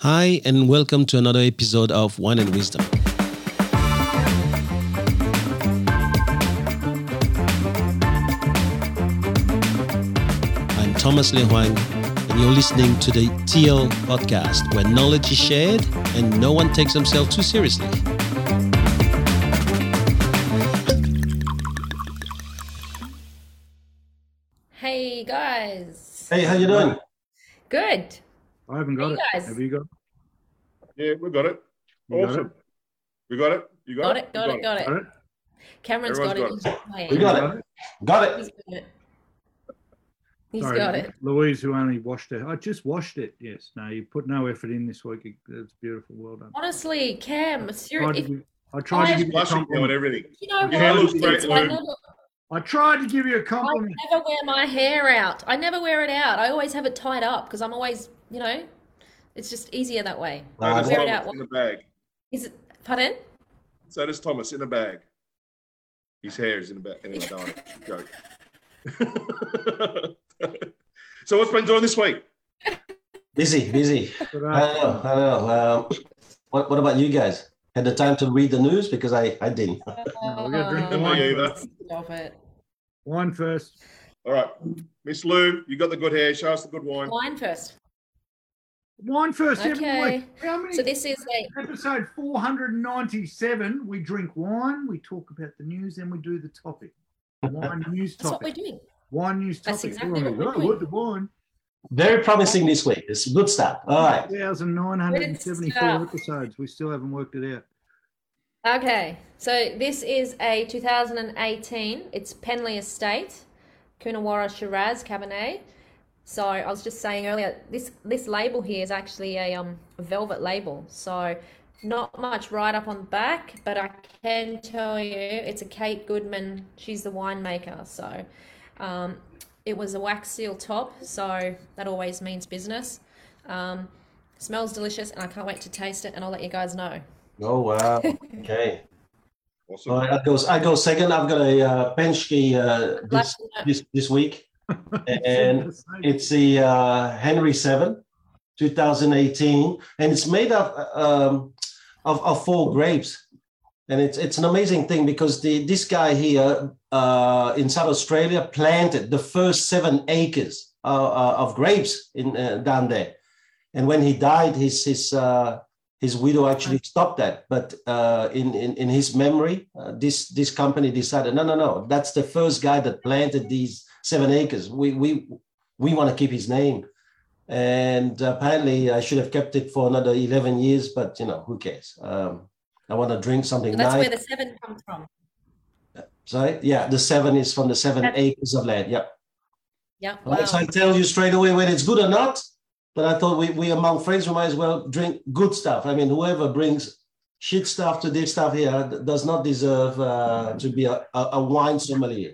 Hi, and welcome to another episode of Wine and Wisdom. I'm Thomas Le Huang, and you're listening to the TL podcast, where knowledge is shared and no one takes themselves too seriously. Hey guys. Hey, how you doing? Good. I haven't got Hey, it. guys. Have you got? It? Yeah, we got it. You got awesome. We got it. You got, Got it. it, got it, got it. Got it? Cameron's got Everyone's it. got He's playing. We got it. Got it. He's got it. He's Sorry, got it. Louise, who only washed it. I just washed it. Yes. No, you put no effort in this week. It's beautiful. Well done. Honestly, Cam, seriously, to if, I tried to give you a Blushing now and compliment. everything. you know Yeah, what? great, I, never, I tried to give you a I compliment. I never wear my hair out. I never wear it out. I always have it tied up because I'm always, you know, it's just easier that way. So Uh, does wear it Thomas out. in a bag. Is it? Pardon? So does Thomas in a bag. His hair is in a bag. Anyway, don't joke. so what's been doing this week? Busy, busy. But, I uh, know, I know. Um, what, what about you guys? Had the time to read the news because I, I didn't. we're gonna drink the wine either. Stop it. Wine first. All right, Miss Lou, you got the good hair. Show us the good wine. Wine first. Wine first every Okay. week. How many? So this is a Episode 497. We drink wine, we talk about the news, then we do the topic. Wine news that's what we're topic. doing. Wine news topic. That's topic. exactly what we're Oh, doing. what the wine? Very promising this week. It's good stuff. All right. 1,974 stuff. episodes. We still haven't worked it out. Okay, so this is a 2018. It's Penley Estate, Coonawarra Shiraz Cabernet. So I was just saying earlier, this this label here is actually a um velvet label. So not much write up on the back, but I can tell you it's a Kate Goodman. She's the winemaker. So um, it was a wax seal top. So that always means business. Um, smells delicious, and I can't wait to taste it. And I'll let you guys know. Oh, wow. Okay. Awesome. All right, I go, I go second. I've got a uh, Henschke uh, this, this, this week. and it's the uh, Henry 7, 2018, and it's made of, um, of of four grapes, and it's it's an amazing thing because the this guy here uh, in South Australia planted the first seven acres uh, uh, of grapes in uh, down there, and when he died, his his uh, his widow actually stopped that, but uh, in, in in his memory, uh, this this company decided no no no that's the first guy that planted these seven acres. We we we want to keep his name, and apparently I should have kept it for another eleven years. But you know who cares? Um, I want to drink something That's nice. where the seven comes from. Sorry, yeah, the seven is from the seven That's- acres of land. Yep. Yeah. Right, Wow. so I tell you straight away whether it's good or not. But I thought we, we among friends, we might as well drink good stuff. I mean, whoever brings shit stuff to this stuff here does not deserve uh, to be a, a, a wine sommelier.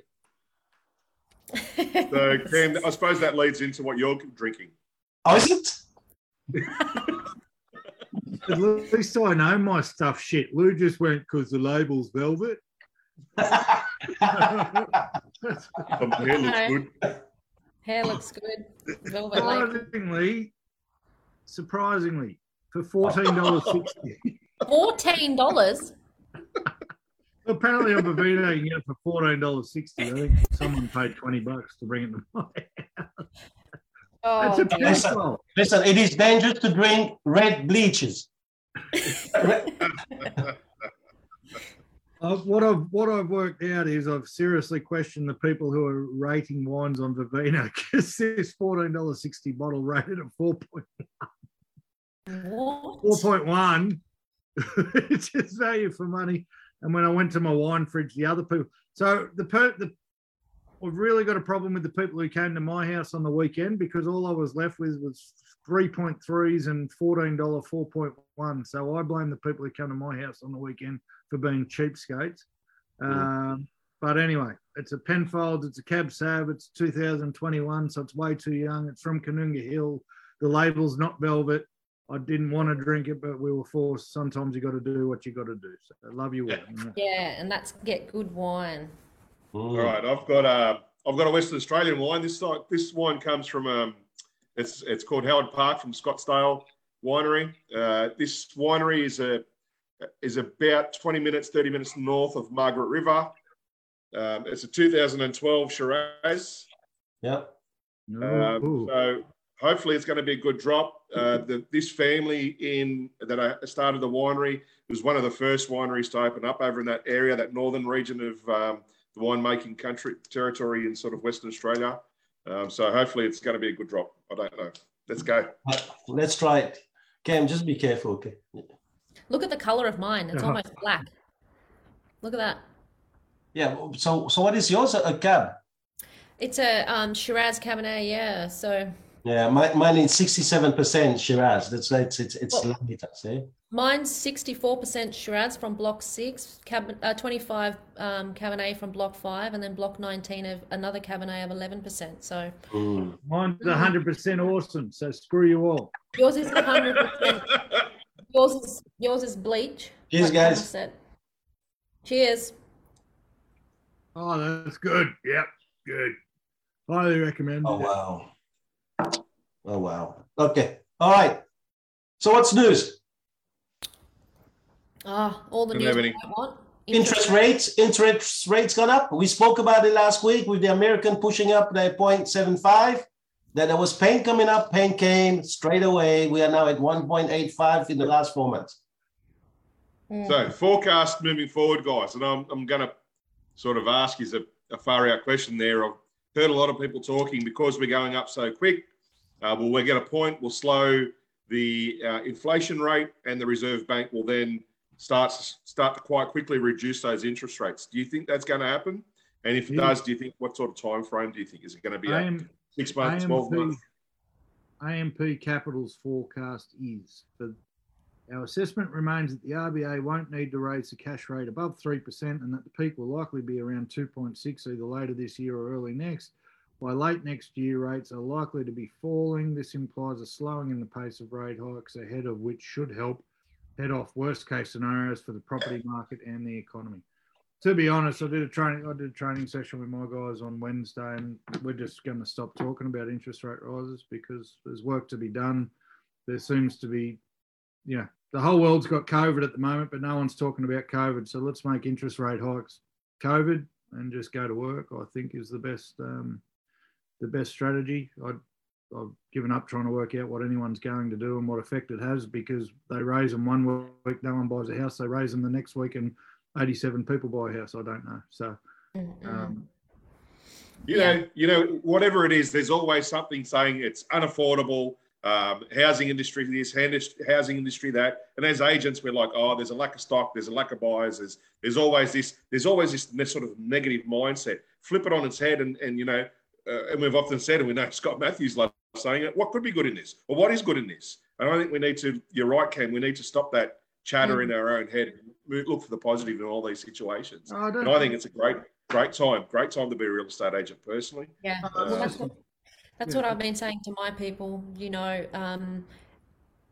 So, Cam, I suppose that leads into what you're drinking. Oh, is it? At least I know my stuff shit. Lou just went because the label's velvet. Oh, hair looks good. Hair looks good. Velvet label. surprisingly, surprisingly, for fourteen dollars sixty. Fourteen dollars. Apparently, on Vivino, you can get it for fourteen dollars sixty. I think someone paid twenty bucks to bring it to my house. Oh, That's a dear. Yes, sir. pencil. Listen, it is dangerous to drink red bleaches. Uh, what I've what I've worked out is I've seriously questioned the people who are rating wines on Vivino because this fourteen dollars sixty bottle rated at four point What? four point one. it's just value for money. And when I went to my wine fridge, the other people. So the per the I've really got a problem with the people who came to my house on the weekend because all I was left with was three point threes and fourteen dollar four point one. So I blame the people who come to my house on the weekend for being cheapskates. Um, but anyway, it's a Penfolds, it's a Cab Sav, it's 2021, so it's way too young. It's from Koonunga Hill. The label's not velvet. I didn't want to drink it, but we were forced. Sometimes you got to do what you got to do. So I love you all. Yeah, and that's get good wine. All right, I've got a I've got a Western Australian wine. This like this wine comes from um, it's it's called Howard Park from Scotsdale. Winery. Uh, this winery is a is about 20 minutes, 30 minutes north of Margaret River. Um, it's a 2012 Shiraz. Yeah. Um, so hopefully it's going to be a good drop. Uh, the, this family in that I started the winery was one of the first wineries to open up over in that area, that northern region of um, the winemaking country territory in sort of Western Australia. Um, so hopefully it's going to be a good drop. I don't know. Let's go. Uh, Let's try it. Cam, just be careful, okay? Look at the color of mine. It's almost black. Look at that. Yeah. So, so what is yours? A cab? It's a um, Shiraz Cabernet, yeah. So Yeah, mine, mine is sixty-seven percent Shiraz. That's right. It's it's, it's Well- later, see? mine's 64% Shiraz from Block 6, Cab- uh, 25 um, Cabernet from Block 5, and then Block 19 of another Cabernet of 11%. So Mm. Mine's 100% awesome. So screw you all. yours is 100%. yours is yours is bleach. Cheers, like Thomas guys. said. Cheers. Oh, that's good. Yep, good. Highly recommend. Oh wow. Oh wow. Okay. All right. So what's news? Ah, all the Don't news have we any. don't want. Interest rates. Interest rates gone up. We spoke about it last week with the American pushing up the 0.75. Then there was pain coming up. Pain came straight away. We are now at 1.85 in the last four months. Mm. So forecast moving forward, guys, and I'm, I'm going to sort of ask you a, a far out question there. I've heard a lot of people talking because we're going up so quick. Uh, well, going to point, we'll slow the uh, inflation rate, and the Reserve Bank will then start start to quite quickly reduce those interest rates. Do you think that's going to happen? And if it Yeah. does, do you think what sort of time frame do you think is it going to be? AM, six months, twelve AMP, months? AMP Capital's forecast is for our assessment remains that the RBA won't need to raise the cash rate above 3% and that the peak will likely be around 2.6 either later this year or early next. By late next year, rates are likely to be falling. This implies a slowing in the pace of rate hikes ahead of which should help head off worst case scenarios for the property market and the economy. To be honest, I did a training. I did a training session with my guys on Wednesday, and we're just going to stop talking about interest rate rises because there's work to be done. There seems to be, know, the whole world's got COVID at the moment, but no one's talking about COVID. So let's make interest rate hikes COVID and just go to work. I think is the best, um, the best strategy. I'd, I've given up trying to work out what anyone's going to do and what effect it has because they raise them one week, no one buys a house. They raise them the next week, and 87 people buy a house. I don't know. So, Mm, mm. um, You Yeah. know, you know, whatever it is, there's always something saying it's unaffordable. Um, housing industry this, housing industry that, and as agents, we're like, oh, there's a lack of stock, there's a lack of buyers, there's there's always this, there's always this, this sort of negative mindset. Flip it on its head, and and you know, uh, and we've often said, and we know Scott Matthews loves saying it. What could be good in this, or what is good in this? And I think we need to. You're right, Ken. We need to stop that chatter in our own head. and Look for the positive in all these situations. I don't And I think it's a great, great time, great time to be a real estate agent personally. Yeah, Uh, well, that's what, that's yeah. what I've been saying to my people. You know, um,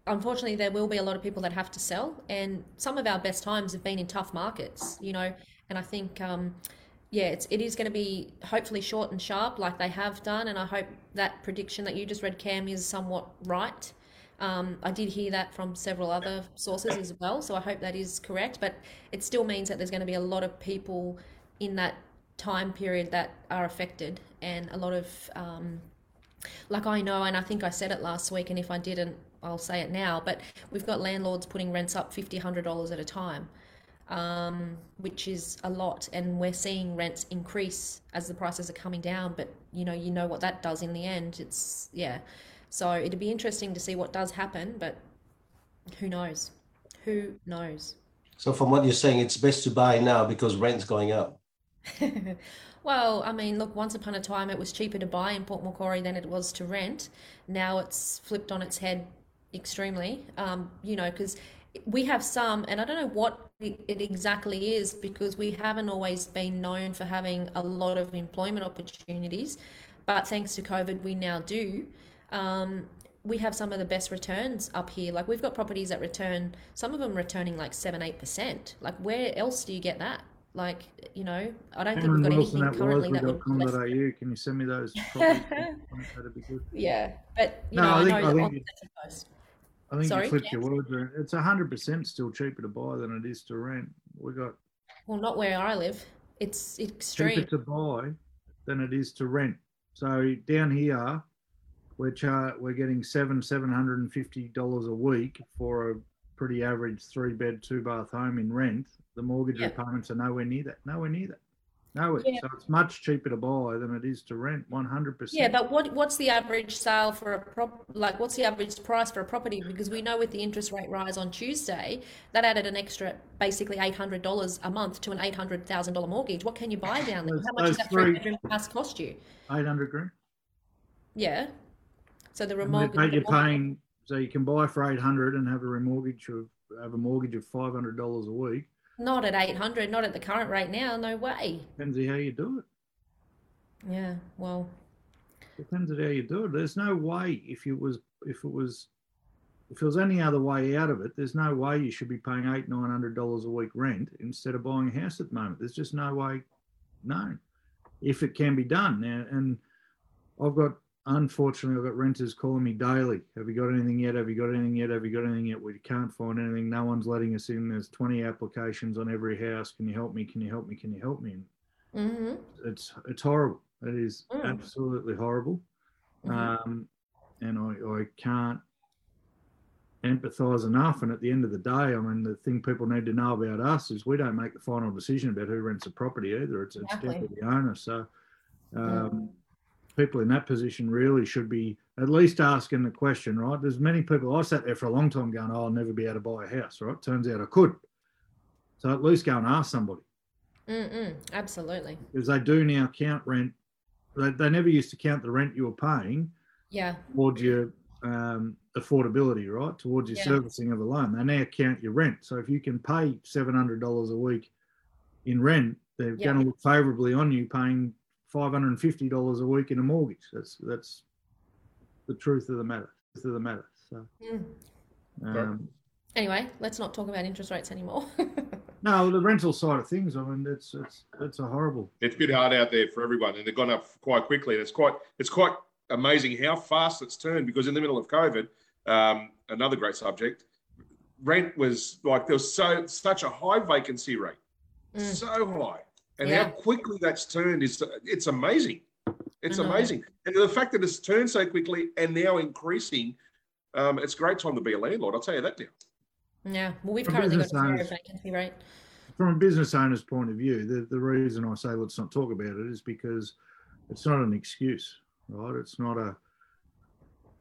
unfortunately, there will be a lot of people that have to sell, and some of our best times have been in tough markets. You know, and I think, um, yeah, it's it is going to be hopefully short and sharp, like they have done, and I hope that prediction that you just read, Cam, is somewhat right. Um, I did hear that from several other sources as well, so I hope that is correct. But it still means that there's going to be a lot of people in that time period that are affected, and a lot of um, like I know, and I think I said it last week, and if I didn't, I'll say it now. But we've got landlords putting rents up fifty, hundred dollars at a time, um, which is a lot, and we're seeing rents increase as the prices are coming down. But you know, you know what that does in the end. It's yeah. So it'd be interesting to see what does happen, but who knows? Who knows? So from what you're saying, it's best to buy now because rent's going up. Well, I mean, look, once upon a time it was cheaper to buy in Port Macquarie than it was to rent. Now it's flipped on its head extremely, um, you know, because we have some, and I don't know what it exactly is because we haven't always been known for having a lot of employment opportunities, but thanks to COVID, we now do. Um, we have some of the best returns up here. Like we've got properties that return, some of them returning like seven, eight percent. Like where else do you get that? Like, you know, I don't think we've got Wilson anything currently that would less. wisely.com.au. Can you send me those? That'd be good. Yeah, but you No, know, I I, think- know I think I think Sorry, you flipped James? your words around. It's hundred percent still cheaper to buy than it is to rent. We got Well, not where I live. It's cheaper extreme. to buy than it is to rent. So down here, we're char- we're getting seven seven hundred and fifty dollars a week for a pretty average three bed two bath home in rent. The mortgage Yeah. repayments are nowhere near that. Nowhere near that. Nowhere. Yeah. So it's much cheaper to buy than it is to rent. One hundred percent. Yeah, but what what's the average sale for a prop like what's the average price for a property? Because we know with the interest rate rise on Tuesday, that added an extra basically eight hundred dollars a month to an eight hundred thousand dollar mortgage. What can you buy down there? Those- How much does that three- bedroom house cost you? eight hundred grand. Yeah. So the remortgage. pay- you're paying so you can buy for eight hundred and have a remortgage of have a mortgage of five hundred dollars a week. Not at eight hundred, not at the current rate now. No way. Depends on how you do it. Yeah. Well. Depends on how you do it. There's no way if it was if it was if there was any other way out of it, there's no way you should be paying eight nine hundred dollars a week rent instead of buying a house at the moment. There's just no way known if it can be done now. And I've got unfortunately I've got renters calling me daily. Have you got anything yet? Have you got anything yet? Have you got anything yet? We can't find anything. No one's letting us in. There's 20 applications on every house. Can you help me? Can you help me? Can you help me? And hmm it's it's horrible. It is Mm. absolutely horrible. Mhm. Um, and I, I can't empathise enough. And at the end of the day, I mean, the thing people need to know about us is we don't make the final decision about who rents a property either. It's, it's Exactly. down to the owner. So um, people in that position really should be at least asking the question, right? There's many people, I sat there for a long time going, oh, I'll never be able to buy a house, right? Turns out I could. So at least go and ask somebody Mm-mm. Absolutely. because they do now count rent. They, they never used to count the rent you were paying Yeah. towards your um, affordability, right? Towards your Yeah. servicing of a loan. They now count your rent. So if you can pay seven hundred dollars a week in rent, they're Yeah. going to look favourably on you paying five hundred and fifty dollars a week in a mortgage. That's that's the truth of the matter. Truth of the matter. So Mm. um, Anyway, let's not talk about interest rates anymore. no, the rental side of things. I mean, it's it's it's a horrible. It's a bit hard out there for everyone, and they've gone up quite quickly. And it's quite it's quite amazing how fast it's turned. Because in the middle of COVID, um, another great subject, rent was like there was so such a high vacancy rate, Mm. so high, and Yeah. how quickly that's turned is it's amazing. It's I know. amazing, and the fact that it's turned so quickly and now increasing, um, it's a great time to be a landlord. I'll tell you that now. Yeah. Well, we've For currently got a owners. vacancy rate. from a business owner's point of view, the, the reason I say let's not talk about it is because it's not an excuse, right? It's not a.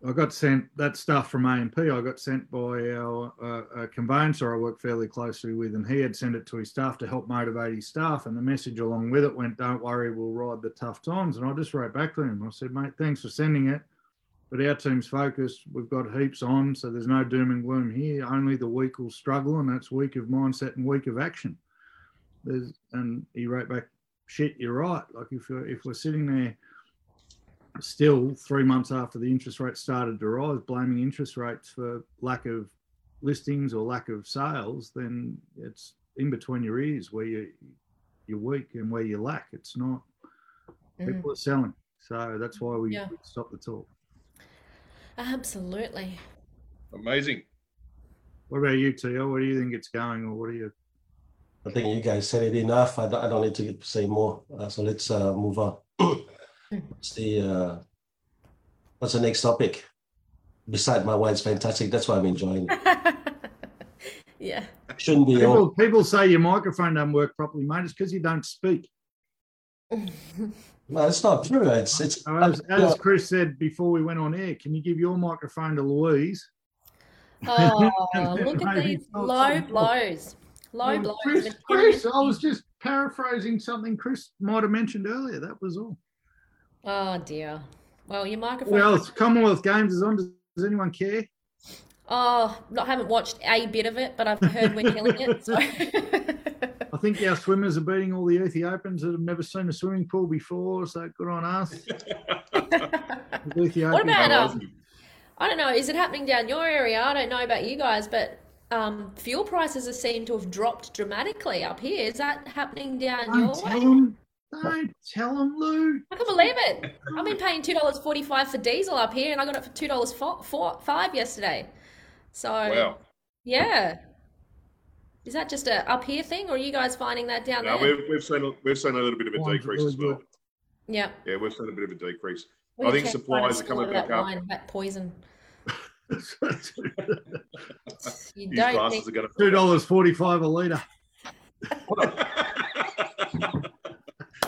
I got sent that stuff from AMP. I got sent by our uh, conveyancer I work fairly closely with, and he had sent it to his staff to help motivate his staff. And the message along with it went, "Don't worry, we'll ride the tough times." And I just wrote back to him. I said, "Mate, thanks for sending it." But our team's focused. We've got heaps on, so there's no doom and gloom here. Only the weak will struggle, and that's week of mindset and week of action. There's, and he wrote back, "Shit, you're right. Like if if we're sitting there still three months after the interest rate started to rise, blaming interest rates for lack of listings or lack of sales, then it's in between your ears where you you're weak and where you lack. It's not Mm. people are selling, so that's why we, Yeah. we stop the talk. Absolutely. Amazing. What about you, Tio? What do you think it's going, or what are you? I think you guys said it enough. I don't, I don't need to say more. Uh, so let's uh, move on. What's the uh, what's the next topic? Beside my wine's fantastic. That's why I'm enjoying it. yeah. Shouldn't be all. People, people say your microphone doesn't work properly, mate. It's because you don't speak. No, it's not true. It's it's. As, as Chris said before we went on air, can you give your microphone to Louise? Oh, look at these low some- blows. Low Um, blows. Chris, Chris, I was just paraphrasing something Chris might have mentioned earlier. That was all. Oh dear. Well, your microphone. Well, it's Commonwealth Games is on. Does, does anyone care? Oh, I haven't watched a bit of it, but I've heard we're killing it. So. I think our swimmers are beating all the Ethiopians that have never seen a swimming pool before. So good on us. The Ethiopians What about are um? I don't know. Is it happening down your area? I don't know about you guys, but um, fuel prices have seemed to have dropped dramatically up here. Is that happening down your Don't tell way? them. Don't tell them, Lou. I can't believe it. I've been paying two dollars forty-five for diesel up here, and I got it for two dollars five yesterday. So Wow. yeah. Is that just a up here thing, or are you guys finding that down No, there? we've, we've seen a, we've seen a little bit of a Wine's decrease really as well. good. Yeah. Yeah, we've seen a bit of a decrease. We I think supplies are coming back up. Wine, that poison. You These don't think are going Two dollars forty-five a litre.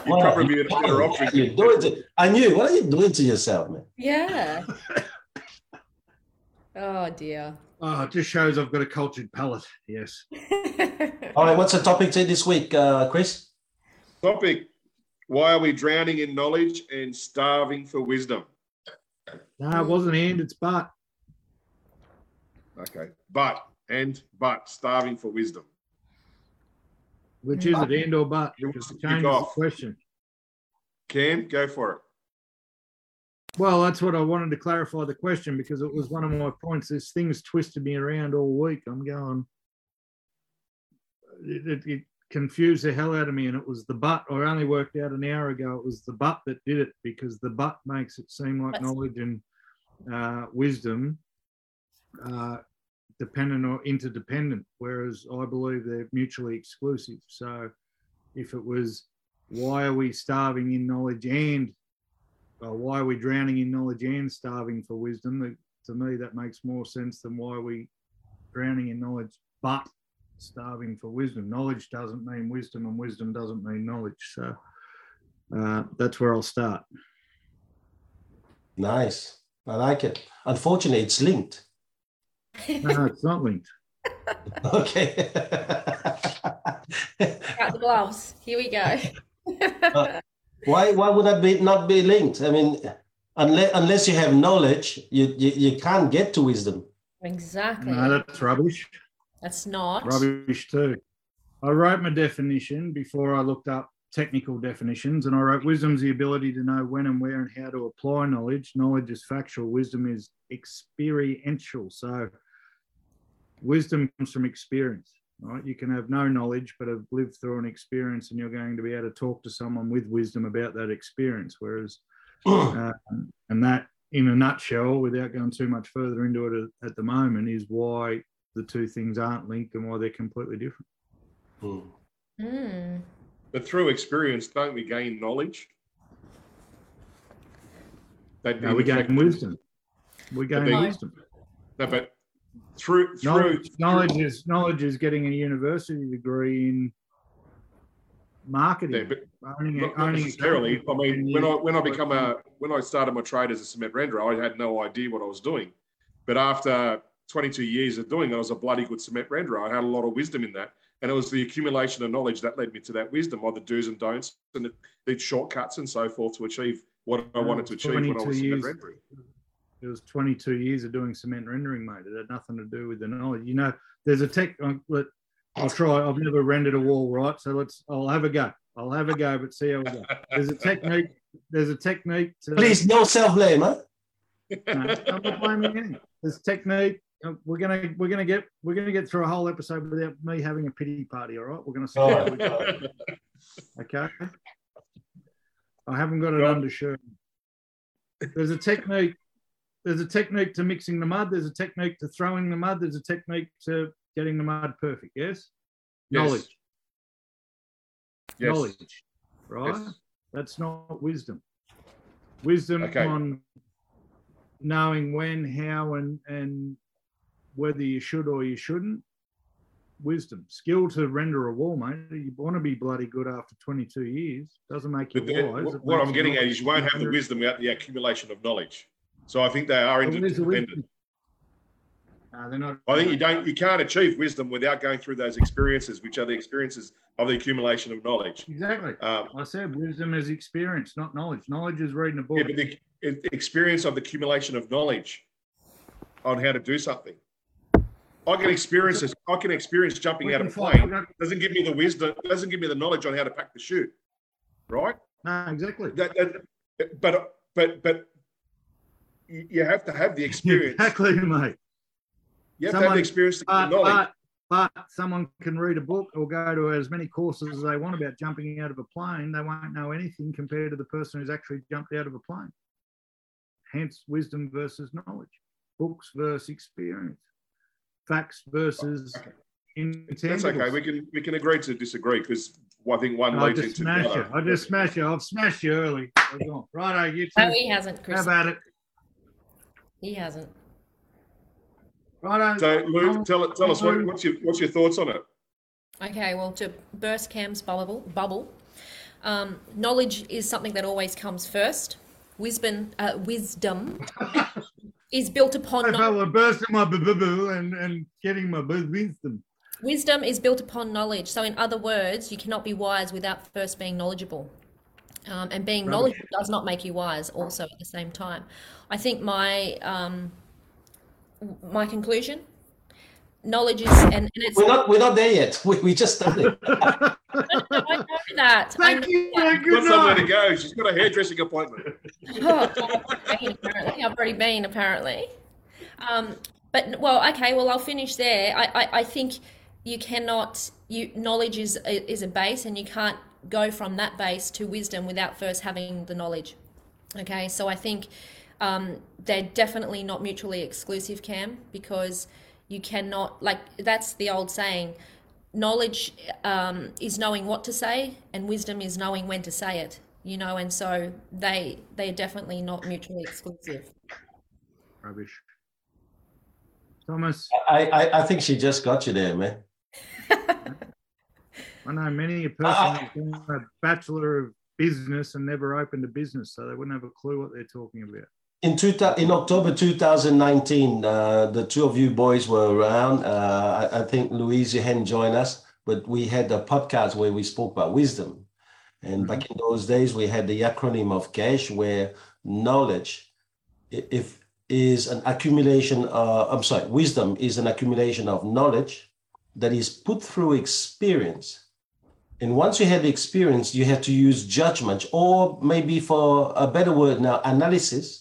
to. You'd Wow, probably be a better what option. are you doing to, I knew. What are you doing to yourself, man? Yeah. oh dear. Oh, it just shows I've got a cultured palate. Yes. All right, what's the topic to this week, uh, Chris? Topic: Why are we drowning in knowledge and starving for wisdom? No, it wasn't and, it's but. Okay, but and but starving for wisdom. Which is it, and or but? You Because it kick changes the question. Cam, go for it. Well, that's what I wanted to clarify the question because it was one of my points. This thing's twisted me around all week. I'm going. It, it, it confused the hell out of me, and it was the but. I only worked out an hour ago. It was the but that did it because the but makes it seem like That's- knowledge and uh, wisdom uh, dependent or interdependent, whereas I believe they're mutually exclusive. So, if it was why are we starving in knowledge and uh, why are we drowning in knowledge and starving for wisdom? The, to me, that makes more sense than why are we drowning in knowledge but starving for wisdom. Knowledge doesn't mean wisdom, and wisdom doesn't mean knowledge. So uh, that's where I'll start. Nice. I like it. Unfortunately, it's linked. No, it's not linked. Okay. Out the gloves. Here we go. Uh, why why would that be not be linked? I mean, unless unless you have knowledge, you you, you can't get to wisdom. exactly. No, that's rubbish. That's not. Rubbish too. I wrote my definition before I looked up technical definitions, and I wrote wisdom's the ability to know when and where and how to apply knowledge. Knowledge is factual, wisdom is experiential. So, wisdom comes from experience, right? You can have no knowledge, but have lived through an experience, and you're going to be able to talk to someone with wisdom about that experience. Whereas, um, and that, in a nutshell, without going too much further into it at, at the moment, is why the two things aren't linked and why they're completely different. Hmm. Mm. But through experience, don't we gain knowledge? That No, we gain wisdom. We gain wisdom. No, but through through Knowledge, knowledge is knowledge is getting a university degree in marketing. Yeah, but owning, not, not owning necessarily. I mean, when I when I become a when I started my trade as a cement renderer, I had no idea what I was doing. But after 22 years of doing it, I was a bloody good cement renderer. I had a lot of wisdom in that, and it was the accumulation of knowledge that led me to that wisdom, or the do's and don'ts, and the, the shortcuts and so forth to achieve what I wanted to achieve when I 22 was cement years. rendering. it was 22 years of doing cement rendering, mate. It had nothing to do with the knowledge. You know, there's a tech. uh, Let, I'll try. I've never rendered a wall, right? So let's. I'll have a go. I'll have a go, but see how we go. There's a technique. There's a technique. To, Please, no self blame, huh? No, I'm not blaming you. There's technique. Uh, We're gonna we're gonna get we're gonna get through a whole episode without me having a pity party. All right, we're gonna see right. Okay. I haven't got an Go on. undershirt. There's a technique. There's a technique to mixing the mud. There's a technique to throwing the mud. There's a technique to getting the mud perfect. Yes. Yes. Knowledge. Yes. Knowledge. Right. Yes. That's not wisdom. Wisdom Okay. on knowing when, how, and and whether you should or you shouldn't. Wisdom, skill to render a wall, mate. You want to be bloody good after 22 years. Doesn't make you But the- wise. It what I'm getting at is you won't have the wisdom without the accumulation of knowledge. So I think they are interdependent. No, they're not. I think you don't, you can't achieve wisdom without going through those experiences, which are the experiences of the accumulation of knowledge. Exactly. Um, I said wisdom is experience, not knowledge. Knowledge is reading a book. yeah, but the the experience of the accumulation of knowledge on how to do something. I can experience this. I can experience jumping We out of a plane. Doesn't give me the wisdom. Doesn't give me the knowledge on how to pack the chute. Right? No, exactly. That, that, but but but you you have to have the experience. Exactly, mate. You have to have Someone- the experience to get But, the knowledge. but, but someone can read a book or go to as many courses as they want about jumping out of a plane. They won't know anything compared to the person who's actually jumped out of a plane. Hence, wisdom versus knowledge, books versus experience. Facts versus intangibles. That's okay. We can we can agree to disagree because I think one I leads just into smash the you. other. I just smash you. I've smashed you early. Righto, you two. No, he hasn't, Chris. How Chris. about it? He hasn't. Righto. So, Lou, tell, it- tell us what, what's your what's your thoughts on it? Okay, well, to burst Cam's bubble, bubble um, knowledge is something that always comes first. Wisdom, uh, wisdom is built upon I knowledge. felt like bursting my boo and, and getting my boo wisdom. Wisdom is built upon knowledge. So, in other words, you cannot be wise without first being knowledgeable. Um, and being Rubbish. knowledgeable does not make you wise. Also, at the same time, I think my um, my conclusion, knowledge is, and, and it's. We're not we're not there yet. We, we just started. I know that. I Thank know you. that. Good Got somewhere to go. She's got a hairdressing appointment. Oh, I've already been, apparently. I've already been, apparently. Um, but, well, okay, well, I'll finish there. I, I, I think you cannot, you knowledge is, is a base, and you can't go from that base to wisdom without first having the knowledge. Okay, so I think um, they're definitely not mutually exclusive, Cam, because you cannot, like, that's the old saying knowledge um, is knowing what to say, and wisdom is knowing when to say it. You know, and so they they're definitely not mutually exclusive. Rubbish. Thomas, I, I I think she just got you there, man. I know many a person Ah. who's done a bachelor of business and never opened a business, so they wouldn't have a clue what they're talking about. In two, in October 2019, uh, the two of you boys were around. Uh, I, I think Louise, hadn't joined us, but we had a podcast where we spoke about wisdom. And back in those days, we had the acronym of CASH, where knowledge, if is an accumulation. Uh, I'm sorry, wisdom is an accumulation of knowledge that is put through experience. And once you have the experience, you have to use judgment, or maybe for a better word now, analysis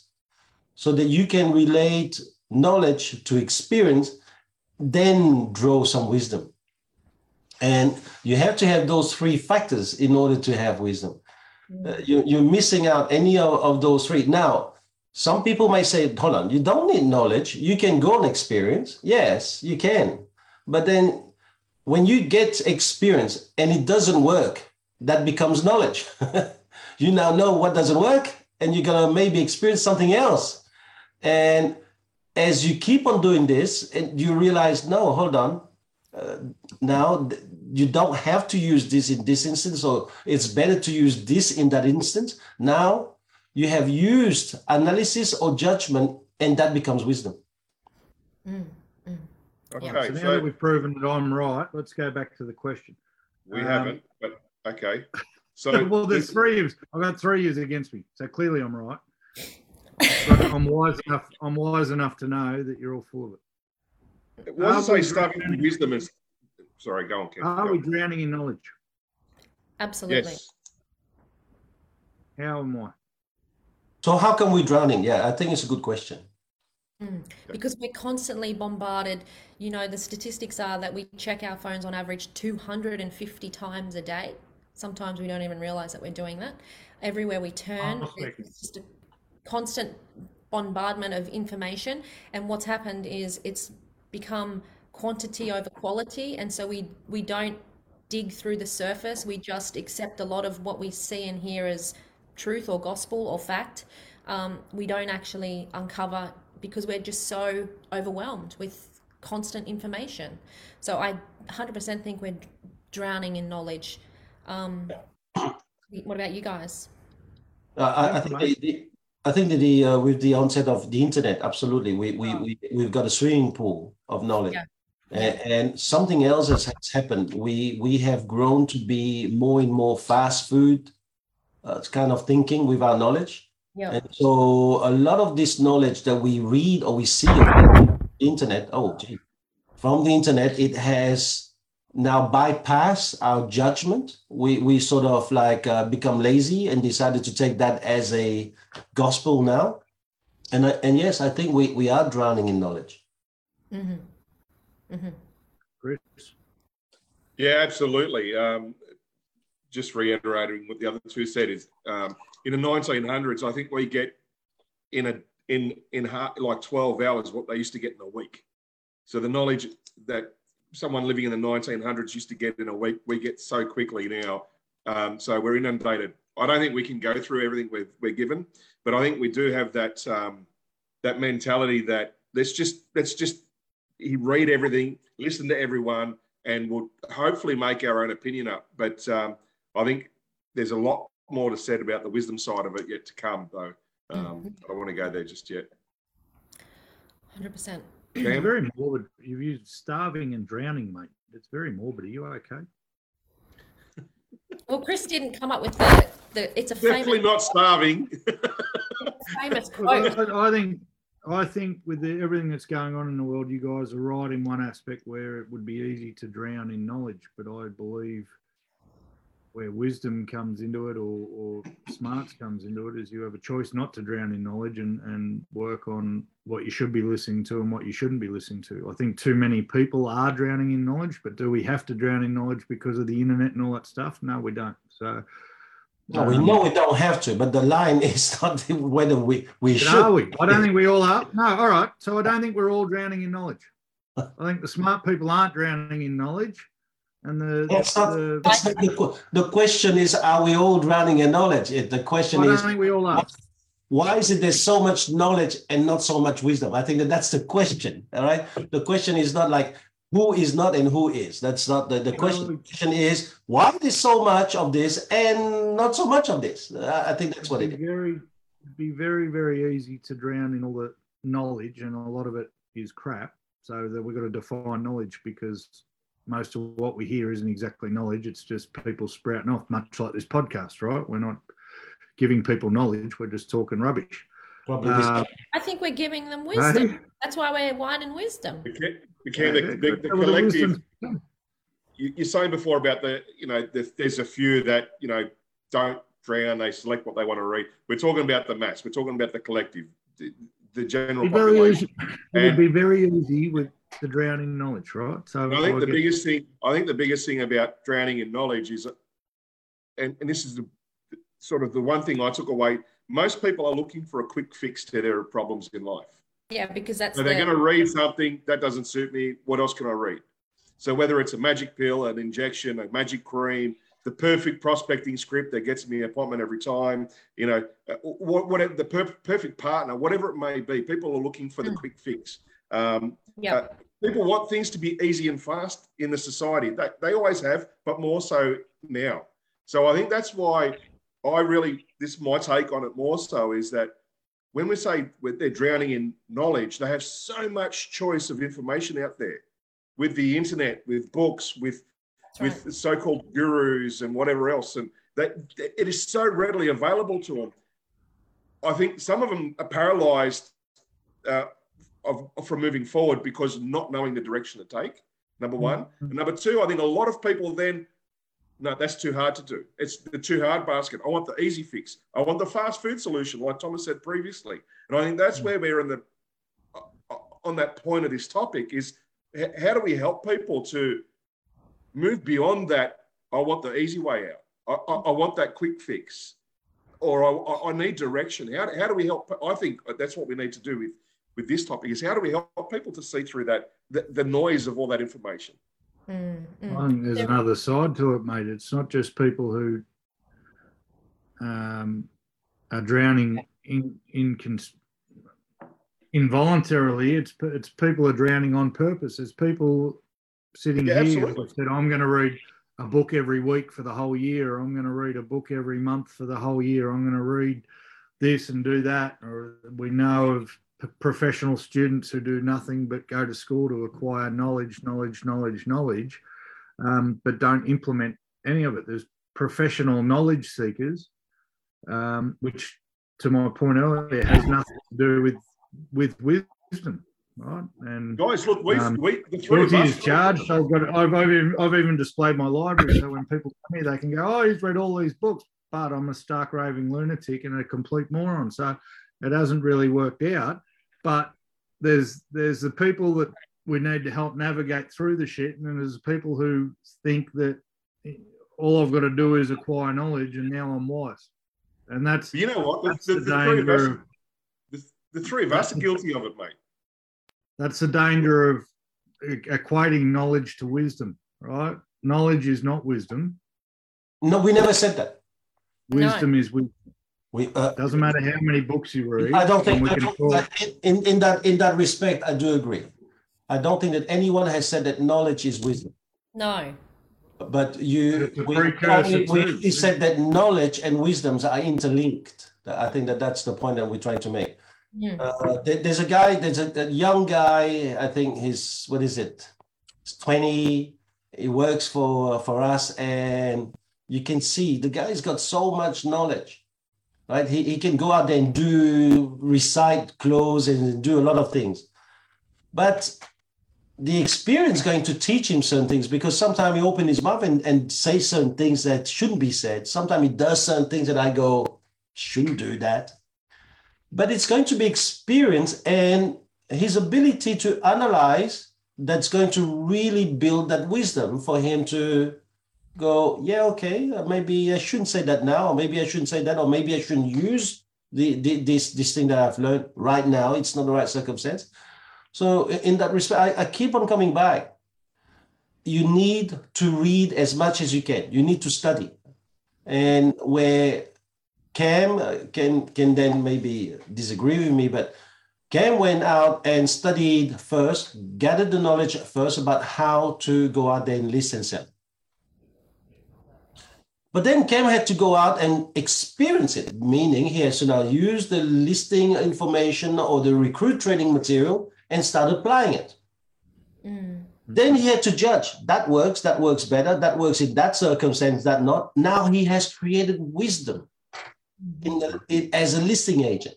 so that you can relate knowledge to experience, then draw some wisdom. And you have to have those three factors in order to have wisdom. Uh, you, you're missing out any of, of those three. Now, some people might say, hold on, you don't need knowledge. You can go on experience. Yes, you can. But then when you get experience and it doesn't work, that becomes knowledge. you now know what doesn't work and you're going to maybe experience something else. And as you keep on doing this, and you realize, no, hold on, uh, now th- you don't have to use this in this instance, or it's better to use this in that instance. Now you have used analysis or judgment, and that becomes wisdom. Mm. Okay, so now that we've proven that I'm right, let's go back to the question. we Um, haven't, but okay. So well, there's this- three years. I've got three years against me, so clearly I'm right. But I'm wise enough. I'm wise enough to know that you're all full of it. It wasn't Are say we starting wisdom is. Sorry, go on, Ken. Are Go we on. drowning in knowledge? Absolutely. Yes. How am I? So how come we drowning? Yeah, I think it's a good question. Mm. Because we're constantly bombarded. You know, the statistics are that we check our phones on average 250 times a day. Sometimes we don't even realize that we're doing that. Everywhere we turn, Oh, it's just a constant bombardment of information. And what's happened is it's become quantity over quality. And so we, we don't dig through the surface. We just accept a lot of what we see and hear as truth or gospel or fact. Um, we don't actually uncover because we're just so overwhelmed with constant information. So I 100% think we're drowning in knowledge. Um, what about you guys? Uh, I, I think the, the, I think that the uh, with the onset of the internet, absolutely, we we we we've got a swimming pool of knowledge, Yeah. and, and something else has, has happened. We we have grown to be more and more fast food, uh, kind of thinking with our knowledge, Yeah. and so a lot of this knowledge that we read or we see on the internet, oh, gee, from the internet, it has now bypass our judgment. We we sort of like uh, become lazy and decided to take that as a gospel now. And I, and yes, I think we we are drowning in knowledge. hmm hmm Chris? Yeah, absolutely. Um, just reiterating what the other two said is um, in the 1900s, I think we get in a in in like 12 hours what they used to get in a week. So the knowledge that someone living in the 1900s used to get in a week, we get so quickly now. Um, so we're inundated. I don't think we can go through everything we're, we're given, but I think we do have that um, that mentality that let's just let's just read everything, listen to everyone, and we'll hopefully make our own opinion up. But um, I think there's a lot more to said about the wisdom side of it yet to come, though. Um, mm-hmm. I don't want to go there just yet. Hundred percent. It's very morbid. You've used starving and drowning, mate. It's very morbid. Are you okay? Well, Chris didn't come up with the. the it's a definitely famous, not starving. famous quote. I, I, think. I think with the, everything that's going on in the world, you guys are right in one aspect where it would be easy to drown in knowledge, but I believe where wisdom comes into it or, or smarts comes into it is you have a choice not to drown in knowledge and, and work on what you should be listening to and what you shouldn't be listening to. I think too many people are drowning in knowledge, but do we have to drown in knowledge because of the internet and all that stuff? No, we don't. So no, we um, know we don't have to, but the line is not whether we, we should. Are we? I don't think we all are. No, all right. So I don't think we're all drowning in knowledge. I think the smart people aren't drowning in knowledge. And the, that's not, the, that's not the, the, question is, are we all drowning in knowledge? The question I is, think we all are. Why is it there's so much knowledge and not so much wisdom? I think that that's the question. All right. The question is not like who is not and who is. That's not the, the question. The question is why there's so much of this and not so much of this. I think that's what it is. Very, be very, very easy to drown in all the knowledge, and a lot of it is crap. So that we've got to define knowledge because most of what we hear isn't exactly knowledge. It's just people sprouting off, much like this podcast, right? We're not giving people knowledge. We're just talking rubbish. Uh, I think we're giving them wisdom. That's why we're wine and wisdom. We can, we can the, the, the collective. You, are saying before about the, you know, the, there's a few that, you know, don't drown. They select what they want to read. We're talking about the mass. We're talking about the collective, the, the general population. It would be very easy with the drowning knowledge, right? So I think the biggest thing, I think the biggest thing about drowning in knowledge is, and, and this is the, sort of the one thing I took away. Most people are looking for a quick fix to their problems in life. Yeah, because that's. So they're the... going to read something that doesn't suit me. What else can I read? So whether it's a magic pill, an injection, a magic cream, the perfect prospecting script that gets me an appointment every time, you know, uh, whatever the per- perfect partner, whatever it may be, people are looking for the mm. quick fix. Um, yeah. Uh, people want things to be easy and fast in the society. They, they always have, but more so now. So I think that's why I really, this is my take on it more so is that when we say they're drowning in knowledge, they have so much choice of information out there with the internet, with books, with right. with so-called gurus and whatever else, and that it is so readily available to them. I think some of them are paralyzed uh, of, from moving forward because not knowing the direction to take. Number one, mm-hmm. and number two, I think a lot of people then no, that's too hard to do. It's the too hard basket. I want the easy fix. I want the fast food solution, like Thomas said previously. And I think that's mm. where we're in the uh, on that point of this topic is how do we help people to move beyond that? I want the easy way out. I, I, I want that quick fix, or I, I, need direction. How, how do we help? I think that's what we need to do with with this topic is how do we help people to see through that the, the noise of all that information. Mm, mm. I think there's another side to it, mate. It's not just people who um, are drowning in, in cons- involuntarily. It's it's people are drowning on purpose. It's people sitting yeah, here who said, "I'm going to read a book every week for the whole year. Or I'm going to read a book every month for the whole year. I'm going to read this and do that." Or we know of professional students who do nothing but go to school to acquire knowledge, knowledge, knowledge, knowledge, um, but don't implement any of it. There's professional knowledge seekers, um, which, to my point earlier, has nothing to do with with wisdom, right? And guys, look, we um, we the three of us charged. I've got I've, I've even I've even displayed my library, so when people come here, they can go, "Oh, he's read all these books." But I'm a stark raving lunatic and a complete moron. So it hasn't really worked out but there's there's the people that we need to help navigate through the shit, and then there's people who think that all I've got to do is acquire knowledge, and now I'm wise. And that's you know what the, the, the, the three of us, the, the three of us are guilty of it, mate. That's the danger of equating knowledge to wisdom, right? Knowledge is not wisdom. No, we never said that. No. Wisdom is wisdom. We, uh, Doesn't matter how many books you read. I don't think I don't- talk- in, in that in that respect, I do agree. I don't think that anyone has said that knowledge is wisdom. No. But you, we, precursor we, we, said that knowledge and wisdoms are interlinked. I think that that's the point that we're trying to make. Mm. Uh, there- there's a guy, there's a, a young guy. I think he's what is it? He's 20. He works for for us, and you can see the guy's got so much knowledge, right? He he can go out there and do recite clothes and do a lot of things, but the experience going to teach him certain things because sometimes he open his mouth and, and say certain things that shouldn't be said. Sometimes he does certain things that I go, shouldn't do that. But it's going to be experience and his ability to analyze that's going to really build that wisdom for him to go, yeah, okay, uh, maybe I shouldn't say that now, or maybe I shouldn't say that, or maybe I shouldn't use the, the this this thing that I've learned right now. It's not the right circumstance. So in that respect, I, I keep on coming back. You need to read as much as you can. You need to study, and where Cam uh, can can then maybe disagree with me, but Cam went out and studied first, gathered the knowledge first about how to go out there and list and sell. But then Cam had to go out and experience it, meaning he has to now use the listing information or the recruit training material and start applying it. Mm. Then he had to judge that works, that works better, that works in that circumstance, that not. Now he has created wisdom in the, in, as a listing agent.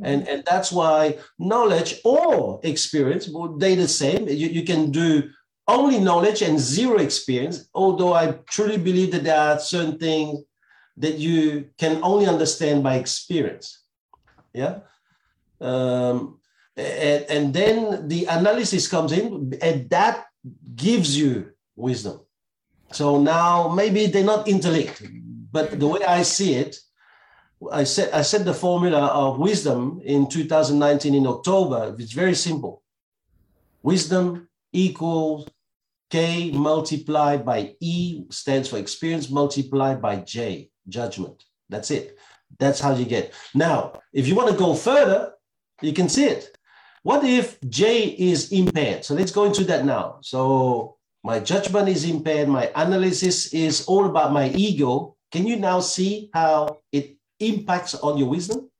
And, and that's why knowledge or experience, well, they the same. You, you can do only knowledge and zero experience, although I truly believe that there are certain things that you can only understand by experience. Yeah. Um, and, and then the analysis comes in, and that gives you wisdom. So now maybe they're not interlinked, but the way I see it, I said I said the formula of wisdom in 2019 in October. It's very simple. Wisdom equals K multiplied by E stands for experience multiplied by J, judgment. That's it. That's how you get. Now, if you want to go further, you can see it. What if J is impaired? So let's go into that now. So my judgment is impaired. My analysis is all about my ego. Can you now see how it impacts on your wisdom?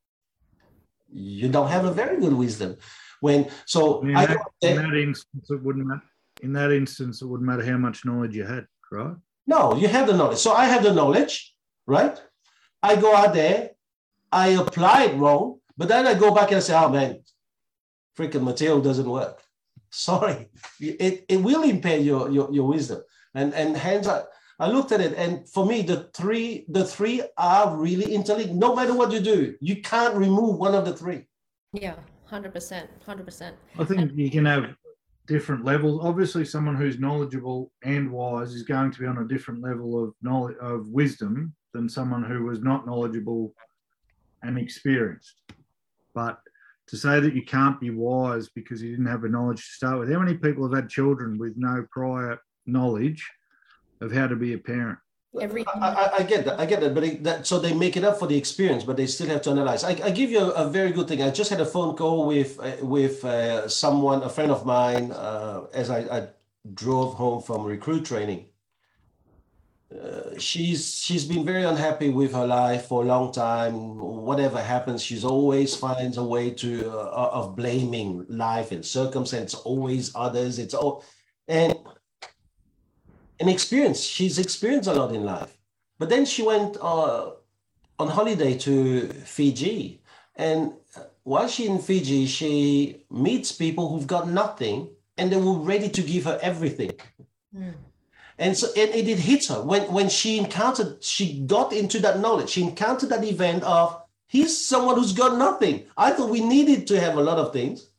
You don't have a very good wisdom. When so In I in that instance, it wouldn't matter. In that instance, it wouldn't matter how much knowledge you had, right? No, you have the knowledge. So I have the knowledge, right? I go out there, I apply it wrong, but then I go back and I say, oh man, freaking material doesn't work. Sorry. It, it will impair your, your, your wisdom. And and hence I, I looked at it, and for me, the three, the three are really interlinked. No matter what you do, you can't remove one of the three. Yeah, hundred percent, hundred percent. I think you can have different levels. Obviously, someone who's knowledgeable and wise is going to be on a different level of knowledge of wisdom than someone who was not knowledgeable and experienced. But to say that you can't be wise because you didn't have the knowledge to start with, how many people have had children with no prior knowledge of how to be a parent? Every I, I, I get that. I get that. But it, that, so they make it up for the experience, but they still have to analyze. I, I give you a, a very good thing. I just had a phone call with uh, with uh, someone, a friend of mine, uh, as I, I drove home from recruit training. Uh, she's she's been very unhappy with her life for a long time. Whatever happens, she's always finds a way to uh, of blaming life and circumstance. Always others. It's all and an experience. She's experienced a lot in life. But then she went uh, on holiday to Fiji. And while she's in Fiji, she meets people who've got nothing and they were ready to give her everything. Mm. And so and it, it hits her when, when she encountered, she got into that knowledge. She encountered that event of he's someone who's got nothing. I thought we needed to have a lot of things.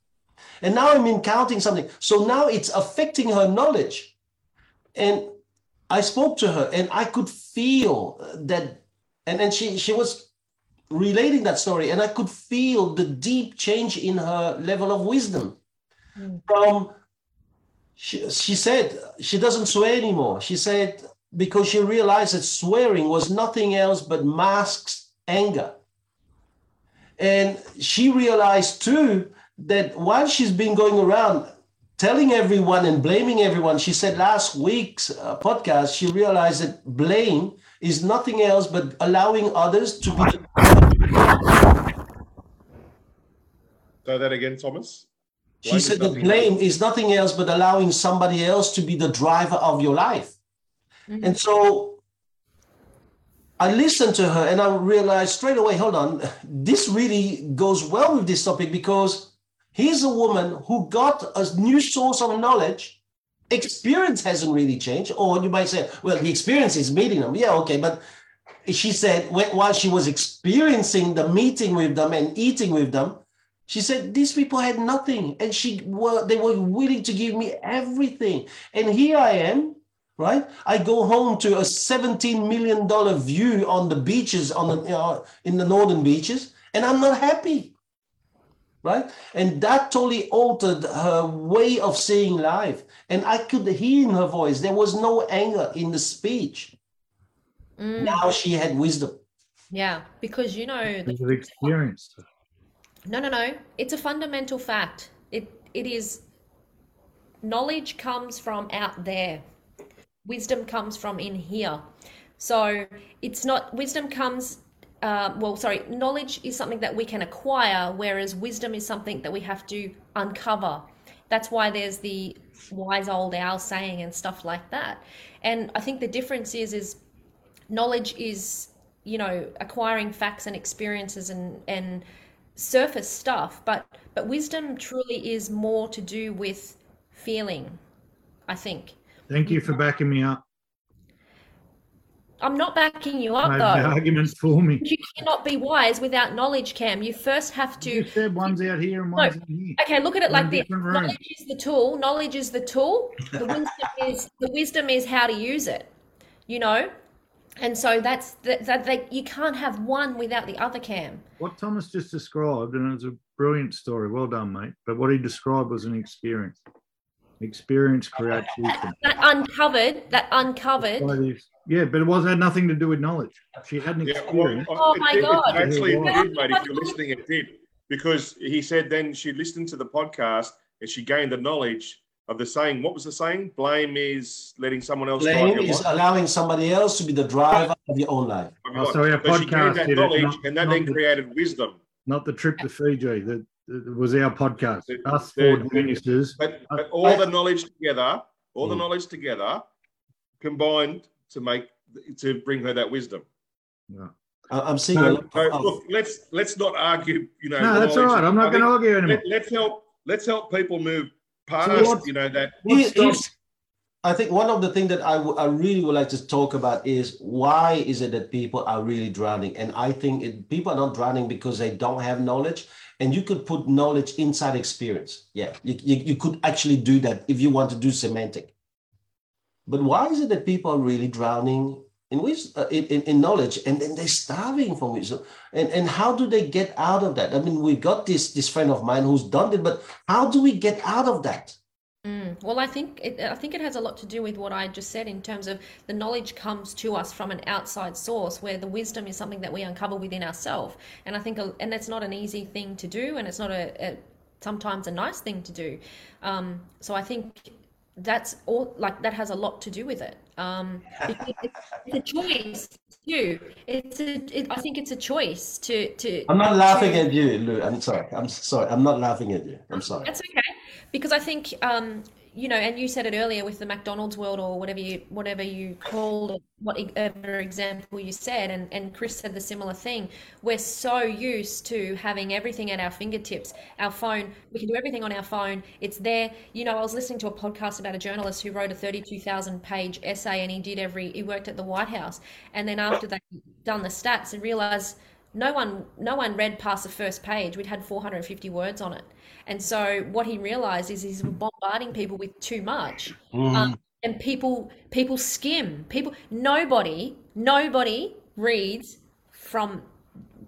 And now I'm encountering something. So now it's affecting her knowledge. And I spoke to her and I could feel that, and then she she was relating that story, and I could feel the deep change in her level of wisdom Mm. from she, she said she doesn't swear anymore. She said because she realized that swearing was nothing else but masks anger. And she realized too that while she's been going around telling everyone and blaming everyone, she said last week's uh, podcast, she realized that blame is nothing else but allowing others to be. Say that again, Thomas. She said the blame is nothing else but allowing somebody else to be the driver of your life. Mm-hmm. And so I listened to her and I realized straight away, hold on, this really goes well with this topic because here's a woman who got a new source of knowledge. Experience hasn't really changed. Or you might say, well, the experience is meeting them. Yeah, okay. But she said while she was experiencing the meeting with them and eating with them, she said these people had nothing and she were they were willing to give me everything. And here I am right? I go home to a 17 million dollar view on the beaches on the uh, in the northern beaches, and I'm not happy, right? And that totally altered her way of seeing life, and I could hear in her voice there was no anger in the speech. Mm. Now she had wisdom. Yeah, because you know the experience. No, no, no. It's a fundamental fact. It it is knowledge comes from out there wisdom comes from in here. So it's not, wisdom comes, uh, well, sorry, knowledge is something that we can acquire, whereas wisdom is something that we have to uncover. That's why there's the wise old owl saying and stuff like that. And I think the difference is, is knowledge is, you know, acquiring facts and experiences and, and surface stuff, but, but wisdom truly is more to do with feeling, I think. Thank you for backing me up. I'm not backing you up, I though. arguments for me. You cannot be wise without knowledge, Cam. You first have to. You said one's out here and one's no. in here. Okay, look at it like this. Knowledge is the tool. Knowledge is the tool. The wisdom is the wisdom is how to use it. You know, and so that's that. that, that you can't have one without the other, Cam. What Thomas just described, and it was a brilliant story. Well done, mate. But what he described was an experience. Experience creates wisdom. That uncovered, that uncovered. Yeah, but it was had nothing to do with knowledge. She had an experience. Yeah, well, oh my it, god! It actually, it did, mate. If you're listening, it did because he said then she listened to the podcast and she gained the knowledge of the saying. What was the saying? Blame is letting someone else. Blame is allowing somebody else to be the driver of your own life. Oh, sorry, a podcast. She gained that knowledge, not, and that then the, created wisdom. Not the trip to Fiji. That was our podcast. The, Us four geniuses. But, but all I, the knowledge together, all the hmm. knowledge together, combined to make to bring her that wisdom. Yeah. I'm seeing. So, so look, let's let's not argue. You know, no, that's all right. I'm not going to argue anymore. Let, us help. Let's help people move past. So you know that. I think one of the things that I, I really would like to talk about is why is it that people are really drowning? And I think it, people are not drowning because they don't have knowledge and you could put knowledge inside experience. Yeah, you, you, you could actually do that if you want to do semantic. But why is it that people are really drowning in, wisdom, uh, in, in, in, knowledge and then they're starving for wisdom? And, and how do they get out of that? I mean, we got this, this friend of mine who's done it, but how do we get out of that? Mm. Well, I think it, I think it has a lot to do with what I just said in terms of the knowledge comes to us from an outside source, where the wisdom is something that we uncover within ourselves. And I think, and that's not an easy thing to do, and it's not a, a sometimes a nice thing to do. Um, so I think that's all. Like that has a lot to do with it. Um, it's, it's a choice too. It's a. It, I think it's a choice to to. I'm not laughing to, at you, Lou. I'm sorry. I'm sorry. I'm not laughing at you. I'm sorry. That's okay because I think um, you know, and you said it earlier with the McDonald's world or whatever you whatever you called whatever uh, example you said, and and Chris said the similar thing. We're so used to having everything at our fingertips. Our phone, we can do everything on our phone. It's there. You know, I was listening to a podcast about a journalist who wrote a thirty-two thousand page essay, and he did every he worked at the White House, and then after they done the stats and realized no one no one read past the first page. We'd had four hundred and fifty words on it and so what he realized is he's bombarding people with too much. Mm. Um, and people people skim. People nobody nobody reads from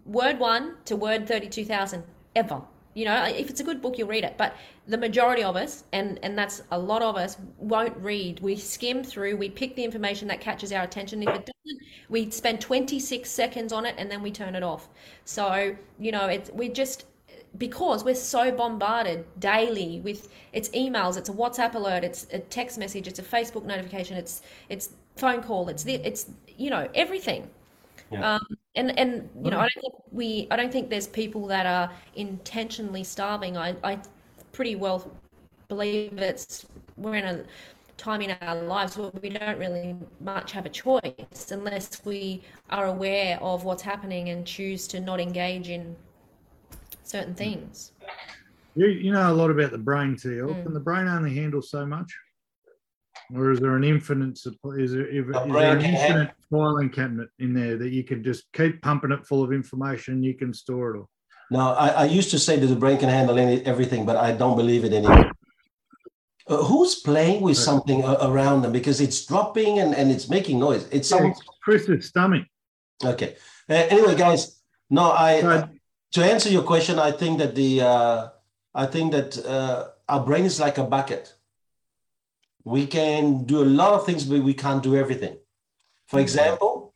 word 1 to word 32,000 ever. You know, if it's a good book you'll read it, but the majority of us, and and that's a lot of us, won't read. We skim through, we pick the information that catches our attention. If it doesn't, we spend 26 seconds on it and then we turn it off. So you know, it's we just because we're so bombarded daily with it's emails, it's a WhatsApp alert, it's a text message, it's a Facebook notification, it's it's phone call, it's the, it's you know everything. Yeah. Um, and and you know I don't think we I don't think there's people that are intentionally starving. I I pretty well believe it's we're in a time in our lives where we don't really much have a choice unless we are aware of what's happening and choose to not engage in certain things. You, you know a lot about the brain, Teal. Mm. Can the brain only handle so much? Or is there an infinite supply? Is there, is The there an can handle- infinite filing cabinet in there that you can just keep pumping it full of information? You can store it all. Now, I, I used to say that the brain can handle any, everything, but I don't believe it anymore. Uh, who's playing with something a- around them because it's dropping and, and it's making noise? It's Yeah, some it's Chris's stomach. okay. Uh, anyway, guys, no, I So, to answer your question, I think that the uh, I think that uh, our brain is like a bucket. We can do a lot of things, but we can't do everything. For example,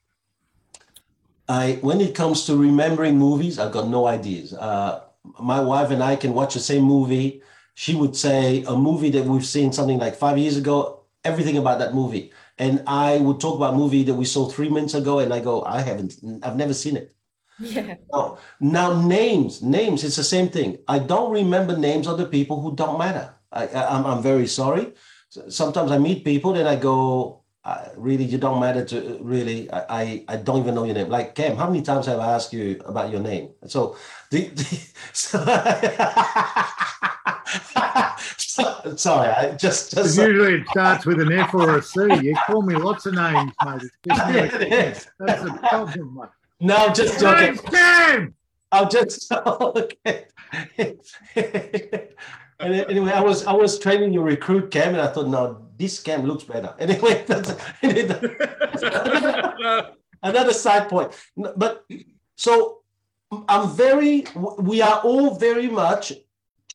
I when it comes to remembering movies, I've got no ideas. Uh, my wife and I can watch the same movie. She would say a movie that we've seen something like five years ago, everything about that movie. And I would talk about a movie that we saw three minutes ago, and I go, I haven't, I've never seen it. Yeah. No. Now names, names, it's the same thing. I don't remember names of the people who don't matter. I, I I'm, I'm very sorry. Sometimes I meet people and I go, uh, really, you don't matter to really. I, I I don't even know your name. Like Cam, how many times have I asked you about your name? So the, the so, so- sorry, I just because just usually it starts with an F or a C. You call me lots of names, mate. It's just never Cam. That's the problem, mate. No, I'm just His joking. name's Cam. I'll just okay. anyway, I was I was training your recruit cam, and I thought, no, this cam looks better. Anyway, that's another side point. But so I'm very. We are all very much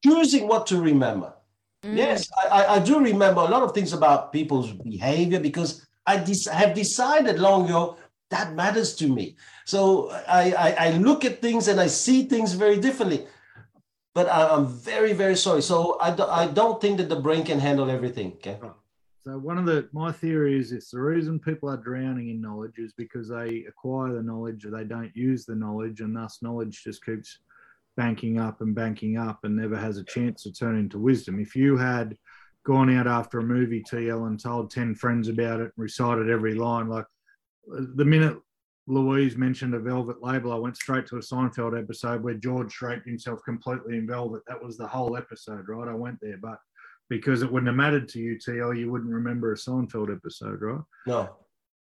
choosing what to remember. Mm. Yes, I, I- I do remember a lot of things about people's behavior because I de- have decided long ago that matters to me. So I, I, I look at things and I see things very differently. But I, I'm very, very sorry. So I, do, I don't think that the brain can handle everything. Okay. So one of the my theory is it's the reason people are drowning in knowledge is because they acquire the knowledge or they don't use the knowledge, and thus knowledge just keeps banking up and banking up and never has a chance to turn into wisdom. If you had gone out after a movie TL and told 10 friends about it, and recited every line, like the minute Louise mentioned a velvet label, I went straight to a Seinfeld episode where George draped himself completely in velvet. That was the whole episode, right? I went there, but because it wouldn't have mattered to you, TL, you wouldn't remember a Seinfeld episode, right? No.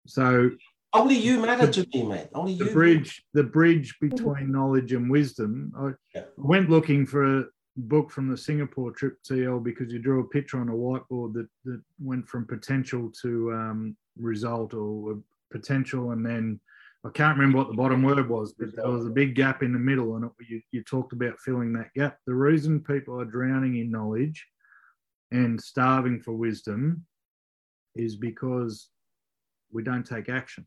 So Only you matter to me, mate. Only you. the bridge, the bridge between knowledge and wisdom. I Yeah. went looking for a book from the Singapore trip, TL, because you drew a picture on a whiteboard that that went from potential to um, result or potential, and then I can't remember what the bottom word was, but there was a big gap in the middle, and it, you, you talked about filling that gap. The reason people are drowning in knowledge and starving for wisdom is because we don't take action.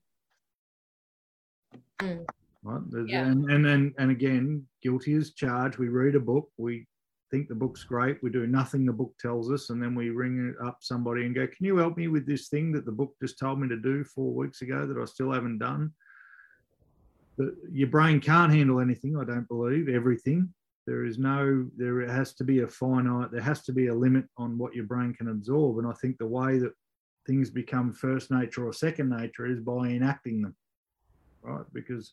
Mm. Right? Yeah. And, and and and again, guilty as charged. We read a book, we think the book's great, we do nothing the book tells us, and then we ring up somebody and go, "Can you help me with this thing that the book just told me to do four weeks ago that I still haven't done?" Your brain can't handle anything. I don't believe everything. There is no. There has to be a finite. There has to be a limit on what your brain can absorb. And I think the way that things become first nature or second nature is by enacting them, right? Because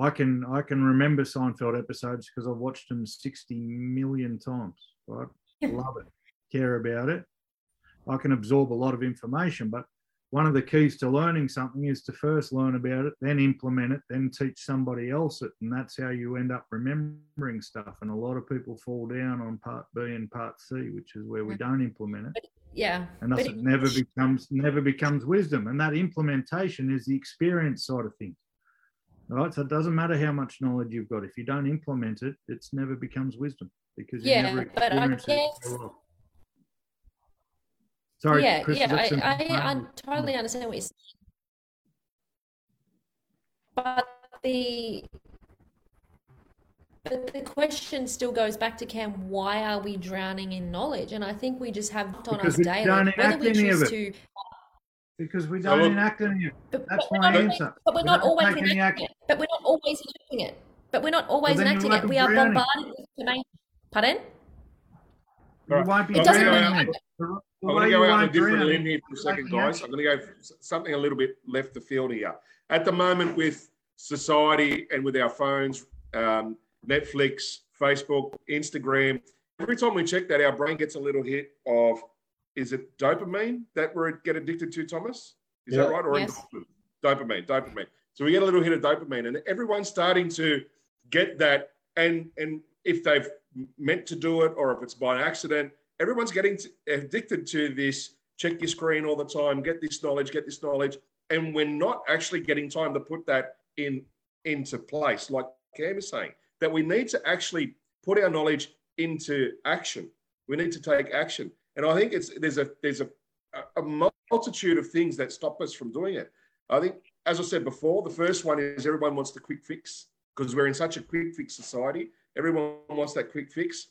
I can I can remember Seinfeld episodes because I've watched them 60 million times, right? Love it, care about it. I can absorb a lot of information, but one of the keys to learning something is to first learn about it, then implement it, then teach somebody else it, and that's how you end up remembering stuff. And a lot of people fall down on part B and part C, which is where we mm. don't implement it Yeah. and thus it never becomes never becomes wisdom and that implementation is the experience side of things Right, so it doesn't matter how much knowledge you've got. If you don't implement it, it's never becomes wisdom because you Yeah, never but I experience it. Sorry, yeah, Chris, yeah, I, I, I totally understand what you're saying. But the but the question still goes back to Cam, why are we drowning in knowledge? And I think we just have on Because us daily. Whether we choose to because we So don't look- enact any of it. but, That's but my not, answer. but we're We not don't always take enacting action. it. But we're not always enacting it. But we're not always then you enacting it. We are drowning. bombarded with information. Pardon? Right. won't be It doesn't gonna go drowning. out- The- the I'm going to go out on a different drown limb here for a second, guys. I'm going to go something a little bit left the field here. At the moment, with society and with our phones, um, Netflix, Facebook, Instagram, every time we check that, our brain gets a little hit of is it dopamine that we get addicted to, Thomas? Is that right? Or Yes. endorphin? dopamine, dopamine. So we get a little hit of dopamine, and everyone's starting to get that. And and if they've meant to do it or if it's by accident, everyone's getting to, addicted to this. Check your screen all the time. Get this knowledge. Get this knowledge, and we're not actually getting time to put that in into place. Like Cam is saying, that we need to actually put our knowledge into action. We need to take action, and I think it's there's a there's a a multitude of things that stop us from doing it. I think, as I said before, the first one is everyone wants the quick fix because we're in such a quick fix society. Everyone wants that quick fix.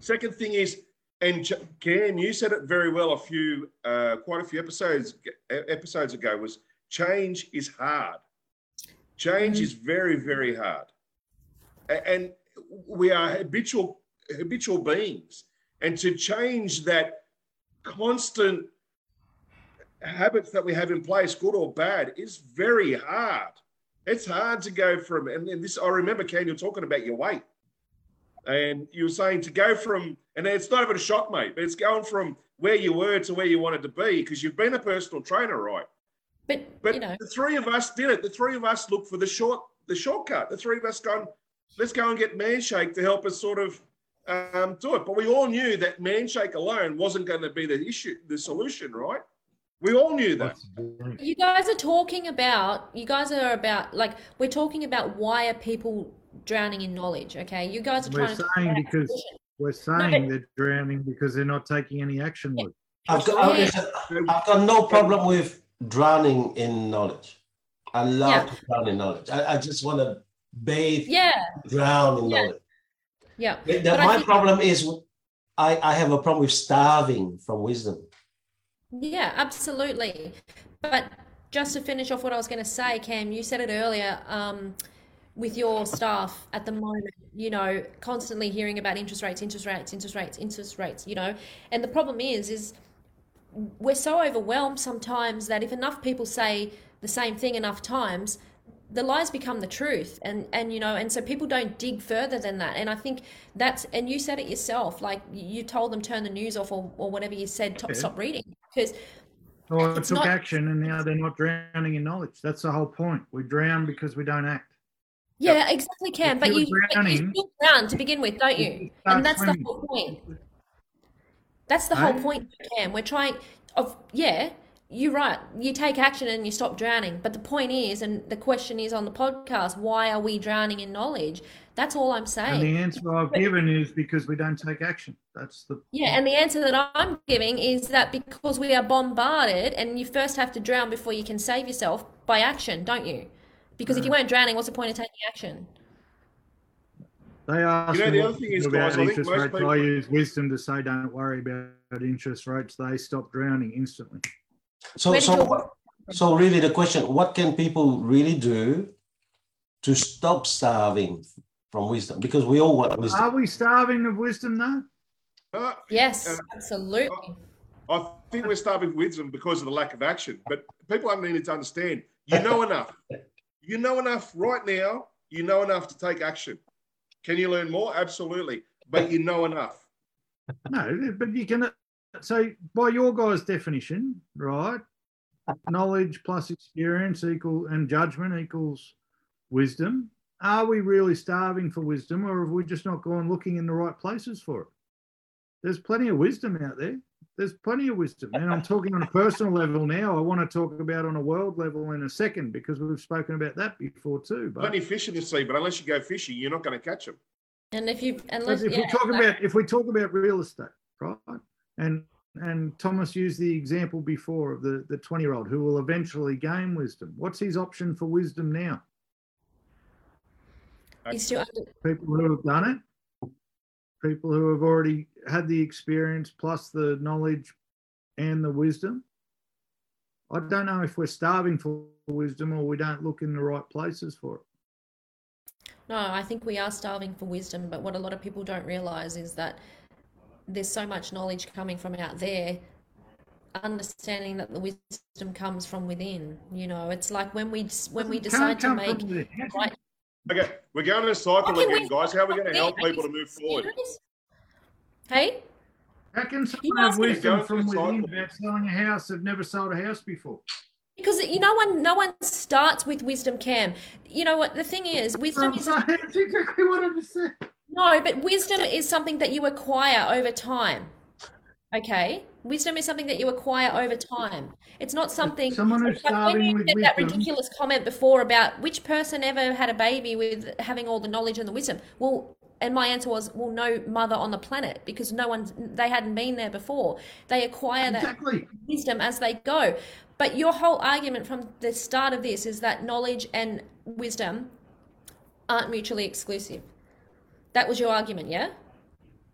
Second thing is, and Cam, you said it very well a few, uh, quite a few episodes episodes ago. Was change is hard. Change is very very hard, and we are habitual habitual beings, and to change that constant habits that we have in place, good or bad, is very hard. It's hard to go from, and, this I remember, Ken, you're talking about your weight, and you were saying to go from, and it's not even a shock, mate, but it's going from where you were to where you wanted to be because you've been a personal trainer, right? But, But you know, the three of us did it. The three of us looked for the short, the shortcut. The three of us gone, let's go and get Manshake to help us sort of um, do it. But we all knew that Manshake alone wasn't going to be the issue, the solution, right? We all knew that. What's the point? You guys are talking about, you guys are about, like, we're talking about why are people drowning in knowledge, okay? You guys are We're trying to saying talk about because- solution. We're saying they're drowning because they're not taking any action. Luke. I've got, I've, listen, I've got no problem with drowning in knowledge. I love Yeah. to drown in knowledge. I, I just want to bathe, Yeah, drown in Yeah. knowledge. Yeah. The- my think- problem is I, I have a problem with starving from wisdom. Yeah, absolutely. But just to finish off what I was going to say, Cam, you said it earlier, um, with your staff at the moment, you know, constantly hearing about interest rates, interest rates, interest rates, interest rates, you know. And the problem is, is we're so overwhelmed sometimes that if enough people say the same thing enough times, the lies become the truth and and you know and so people don't dig further than that and i think that's and you said it yourself like you told them turn the news off or, or whatever you said stop, Yeah. stop reading because Or it It's took not- action and now they're not drowning in knowledge. That's the whole point. We drown because we don't act. yeah exactly can but you, but you drown to begin with don't you You and that's the whole point that's the whole point cam we're trying of yeah you're right you take action and you stop drowning but the point is and the question is on the podcast why are we drowning in knowledge that's all i'm saying And the answer I've given is because we don't take action. That's the Yeah, and the answer that I'm giving is that because we are bombarded, and you first have to drown before you can save yourself by action, don't you? Because if you weren't drowning, what's the point of taking action? They ask You know, the other thing is, do guys, about I think interest most rates. people- I use wisdom to say, don't worry about interest rates. They stop drowning instantly. So, so, what, so really the question, what can people really do to stop starving from wisdom? Because we all want wisdom. Are we starving of wisdom though? Uh, Yes, Uh, absolutely. I think we're starving wisdom because of the lack of action. But people have need to understand you know enough. You know enough right now. You know enough to take action. Can you learn more? Absolutely. But you know enough. No, but you can. So, by your guys' definition, right? Knowledge plus experience equal and judgment equals wisdom. Are we really starving for wisdom, or have we just not gone looking in the right places for it? There's plenty of wisdom out there. There's plenty of wisdom. And I'm talking on a personal level now. I want to talk about on a world level in a second because we've spoken about that before too. But Plenty of fish in the sea, but unless you go fishing, you're not going to catch them. And if you But unless if yeah, we talk exactly. about if we talk about real estate, right? And and Thomas used the example before of the the 20 year old who will eventually gain wisdom. What's his option for wisdom now? you still under, People who have done it, people who have already had the experience plus the knowledge and the wisdom. I don't know if we're starving for wisdom or we don't look in the right places for it. No, I think we are starving for wisdom, but what a lot of people don't realize is that there's so much knowledge coming from out there, understanding that the wisdom comes from within. You know, it's like when we when we decide to make right. Okay, we're going in a cycle again, we- guys. How are we going to help Are people to move forward? serious? Hey, How can someone have asked me to wisdom go from within cycle. about selling a house they've never sold a house before? because you know one no one starts with wisdom, Cam. You know what the thing is, wisdom is That's exactly what I just said. No, but wisdom is something that you acquire over time. Okay? Wisdom is something that you acquire over time. It's not something. Someone who's like when you with did that ridiculous comment before about which person ever had a baby with having all the knowledge and the wisdom. Well, and my answer was, well, no mother on the planet because no one, they hadn't been there before. They acquire that Exactly. wisdom as they go. But your whole argument from the start of this is that knowledge and wisdom aren't mutually exclusive. That was your argument, yeah?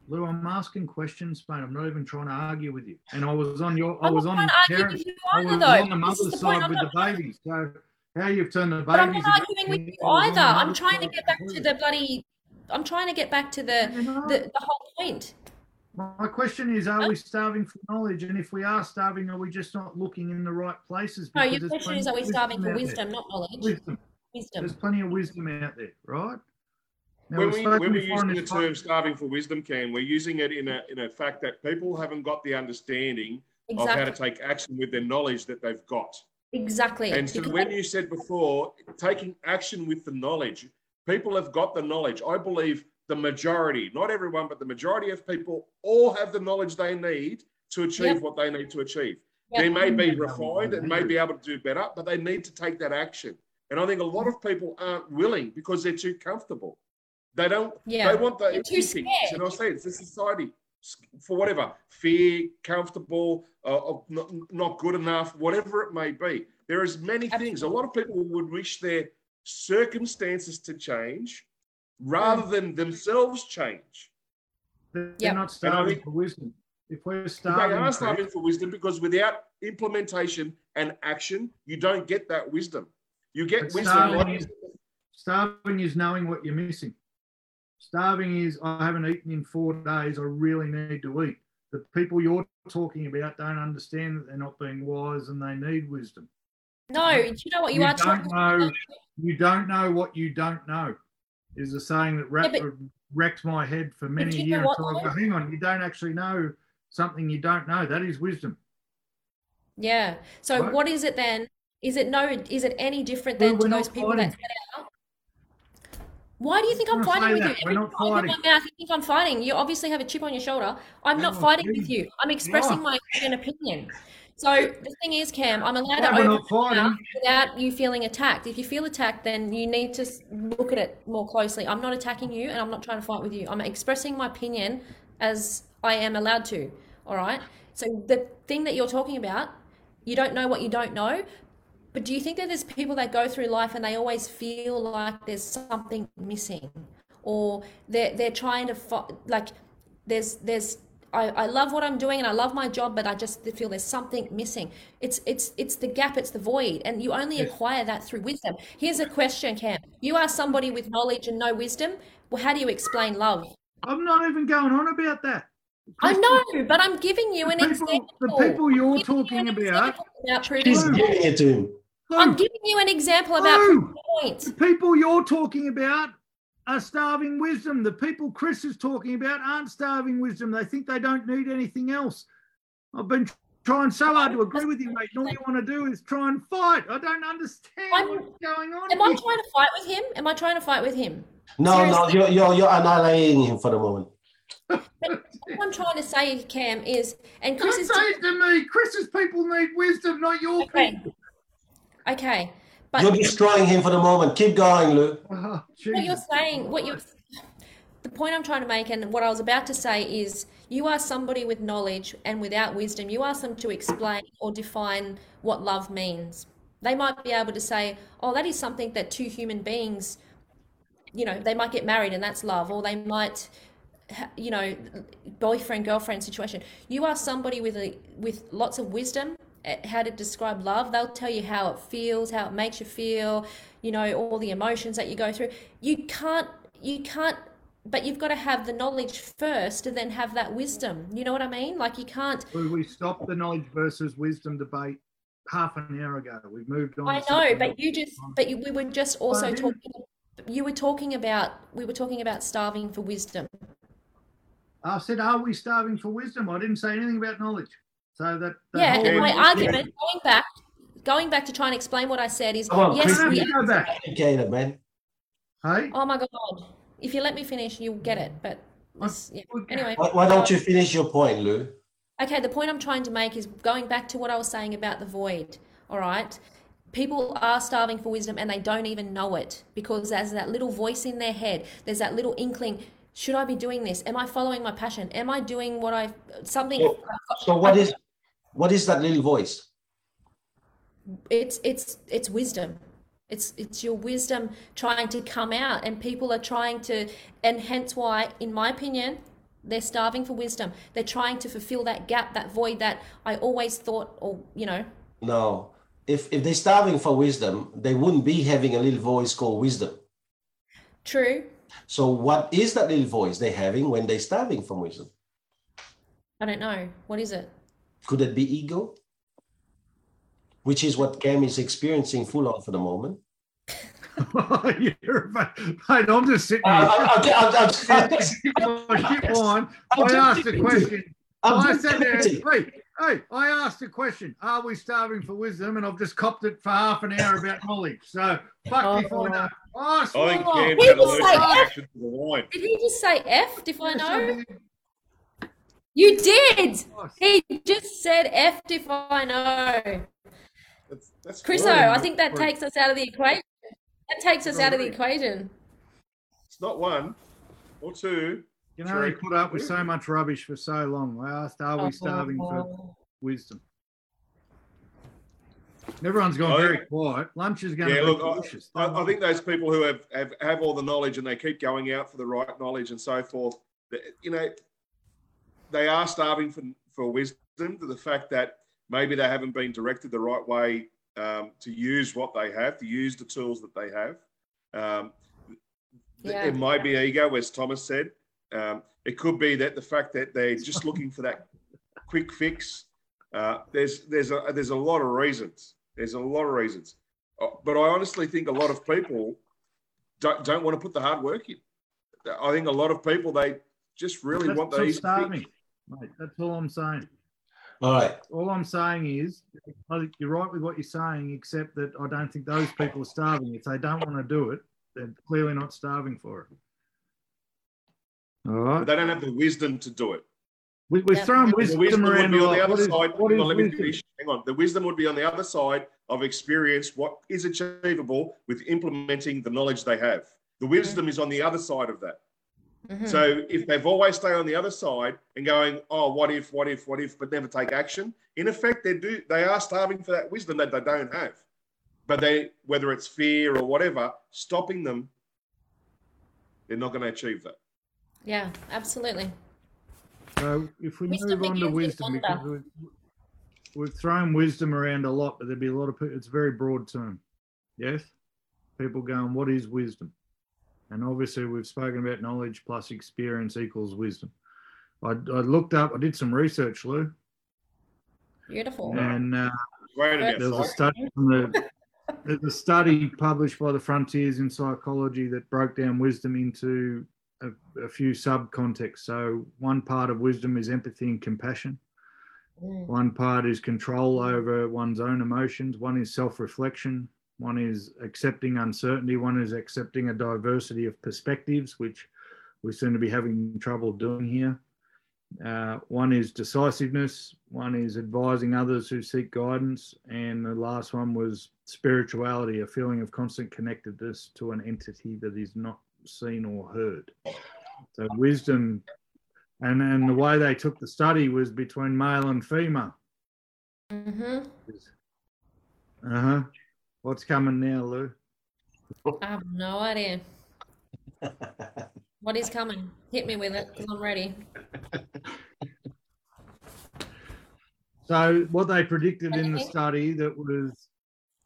Lou, I'm asking questions, mate. I'm not even trying to argue with you. And I was on your, I was on trying to argue parent, with you I was though. on the mother's the side with not, the babies. So how you've turned the but I'm babies? not arguing with you either. I'm trying to get back to the bloody. I'm trying to get back to the You know? the, the whole point. My question is, are we starving for knowledge? And if we are starving, are we just not looking in the right places? No, Because your question is: Are we starving for wisdom, not knowledge? Wisdom. Wisdom. There's plenty of wisdom out there, right? Now, when we've we spoken when we're using the this term starving for wisdom, Cam, we're using it in a in a fact that people haven't got the understanding of how to take action with their knowledge that they've got. Exactly. And so Because when you said before, taking action with the knowledge, people have got the knowledge. I believe the majority, not everyone, but the majority of people all have the knowledge they need to achieve Yep. what they need to achieve. Yep. They may be mm-hmm. refined and may be able to do better, but they need to take that action. And I think a lot of people aren't willing because they're too comfortable. They don't. Yeah. They want the They're too easy things. scared. And I say it's the society for whatever fear, comfortable, uh, not, not good enough, whatever it may be. There is many things. A lot of people would wish their circumstances to change rather than themselves change. They're Yep. not starving for wisdom. If we're starving, they are starving for wisdom because without implementation and action, you don't get that wisdom. You get But wisdom. starving is- starving is knowing what you're missing. Starving is I haven't eaten in four days. I really need to eat. The people you're talking about don't understand that they're not being wise and they need wisdom. no, do you know what you, You are don't talking know- about? You don't know what you don't know. Is a saying that wrecked, but- uh, wrecked my head for many you years. I go, hang on, you don't actually know something you don't know. That is wisdom. Yeah. So Right. what is it then? Is it no? Is it any different Well, than to those people fighting. that set out? Why do you think I'm fighting with you? that. We're Every not time I open fighting. my mouth, you think I'm fighting. You obviously have a chip on your shoulder. I'm not fighting with you. I'm expressing my opinion. So the thing is, Cam, I'm allowed Yeah, to open not my mouth fighting. without you feeling attacked. If you feel attacked, then you need to look at it more closely. I'm not attacking you, and I'm not trying to fight with you. I'm expressing my opinion as I am allowed to. All right. So the thing that you're talking about, you don't know what you don't know. But do you think that there's people that go through life and they always feel like there's something missing, or they're they're trying to fi- like there's there's I, I love what I'm doing and I love my job, but I just feel there's something missing. It's it's it's the gap, it's the void, and you only acquire that through wisdom. Here's a question, Cam. You are somebody with knowledge and no wisdom. Well, how do you explain love? I'm not even going on about that. I know, but I'm giving you an people, example. the people you're I'm you talking about, about giving it to him. I'm giving you an example about Lou, proving the point. the people you're talking about are starving wisdom. The people Chris is talking about aren't starving wisdom. They think they don't need anything else. I've been trying so hard to agree with you, mate. And all you want to do is try and fight. I don't understand I'm- what's going on. Am I trying to fight with him? Am I trying to fight with him? No, no, you're, you're, you're annihilating him for the moment. but What I'm trying to say, Cam, is, and Chris Don't is say it to me. Chris's people need wisdom, not your okay. people. Okay, but You're destroying him for the moment. Keep going, Lou. Oh, what you're saying, what you're, the point I'm trying to make, and what I was about to say is, you are somebody with knowledge and without wisdom. You ask them to explain or define what love means. They might be able to say, "Oh, that is something that two human beings, you know, they might get married and that's love," or they might, you know, boyfriend girlfriend situation. You are somebody with a with lots of wisdom at how to describe love. They'll tell you how it feels, how it makes you feel, you know, all the emotions that you go through. You can't you can't but you've got to have the knowledge first and then have that wisdom. You know what I mean? Like you can't We, stopped the knowledge versus wisdom debate half an hour ago. We've moved on. I know, but you just but you, we were just also didn't- talking you were talking about we were talking about starving for wisdom. I said, "Are we starving for wisdom?" I didn't say anything about knowledge. So that, that Yeah, whole- and my Yeah. argument going back going back to try and explain what I said is Come on, yes, Chris, Don't we go back. Educated, man. Hey, Oh my god. If you let me finish, you'll get it. But this, yeah. Anyway, Why, why don't you finish your point, Lou? Okay, the point I'm trying to make is going back to what I was saying about the void. All right. People are starving for wisdom and they don't even know it because there's that little voice in their head. There's that little inkling. Should I be doing this? Am I following my passion? Am I doing what I something? So- So what is what is that little voice? It's it's it's wisdom. It's it's your wisdom trying to come out, and people are trying to, and hence why, in my opinion, they're starving for wisdom. They're trying to fulfill that gap, that void that I always thought, or you know, No. If if they're starving for wisdom, they wouldn't be having a little voice called wisdom. true. So what is that little voice they're having when they're starving for wisdom? I don't know. What is it? Could it be ego? Which is what Cam is experiencing full on for the moment. You're, mate, I'm just sitting Uh, here. I- I'm, I'm, I'm, Oh, shit, wine. I'm I asked a question. I'm I said there, hey, hey, I asked a question. Are we starving for wisdom? And I've just copped it for half an hour about knowledge. So fuck me for that. Oh, I think swallow. Cam's had an allergic say- reaction to the wine. Did he just say F? If I know, I did. You did. Oh, He just said F. If I know, That's, that's Chriso. I think that takes us out of the equation. That takes us out of the equation. It's not one or two. You know, they put up with so much rubbish for so long. I asked, are we oh, starving Oh. for wisdom? Everyone's gone I very think- quiet. Lunch is going Yeah, to be I- delicious. I, I think those people who have, have, have all the knowledge and they keep going out for the right knowledge and so forth, you know, they are starving for, for wisdom to the fact that maybe they haven't been directed the right way um, to use what they have, to use the tools that they have. Um, Yeah. It might be ego, as Thomas said. Um, it could be that the fact that they're just looking for that quick fix. Uh, there's there's a there's a lot of reasons. There's a lot of reasons, Uh, but I honestly think a lot of people don't don't want to put the hard work in. I think a lot of people they just really want the not easy starving, fix. Mate. That's all I'm saying. All right. All I'm saying is, I think you're right with what you're saying, except that I don't think those people are starving. If they don't want to do it, they're clearly not starving for it. All right. But they don't have the wisdom to do it. We, we've Yeah. thrown The wisdom, wisdom would be on the other What is- side. what Hang is on, let me finish. Hang on. The wisdom would be on the other side of experience, what is achievable with implementing the knowledge they have. The wisdom is on the other side of that. Mhm. So if they've always stay on the other side and going, oh, what if, what if, what if, but never take action, in effect, they do they are starving for that wisdom that they don't have. But they, whether it's fear or whatever, stopping them, they're not going to achieve that. Yeah, absolutely. So if we Wisdom move on to wisdom, because we've, we've thrown wisdom around a lot, but there'd be a lot of people. It's a very broad term. Yes, people going, what is wisdom? And obviously, we've spoken about knowledge plus experience equals wisdom. I, I looked up. I did some research, Lou, Beautiful. and uh, Great there was a study from the there's a study published by the Frontiers in Psychology that broke down wisdom into a, a few sub contexts. So one part of wisdom is empathy and compassion. Mm. One part is control over one's own emotions. One is self reflection. One is accepting uncertainty. One is accepting a diversity of perspectives, which we seem to be having trouble doing here. Uh, one is decisiveness, one is advising others who seek guidance, and the last one was spirituality, a feeling of constant connectedness to an entity that is not seen or heard. So wisdom, and and the way they took the study was between male and female. Mm-hmm. Uh huh. What's coming now, Lou? I have no idea. What is coming? Hit me with it because I'm ready. So what they predicted in the study that was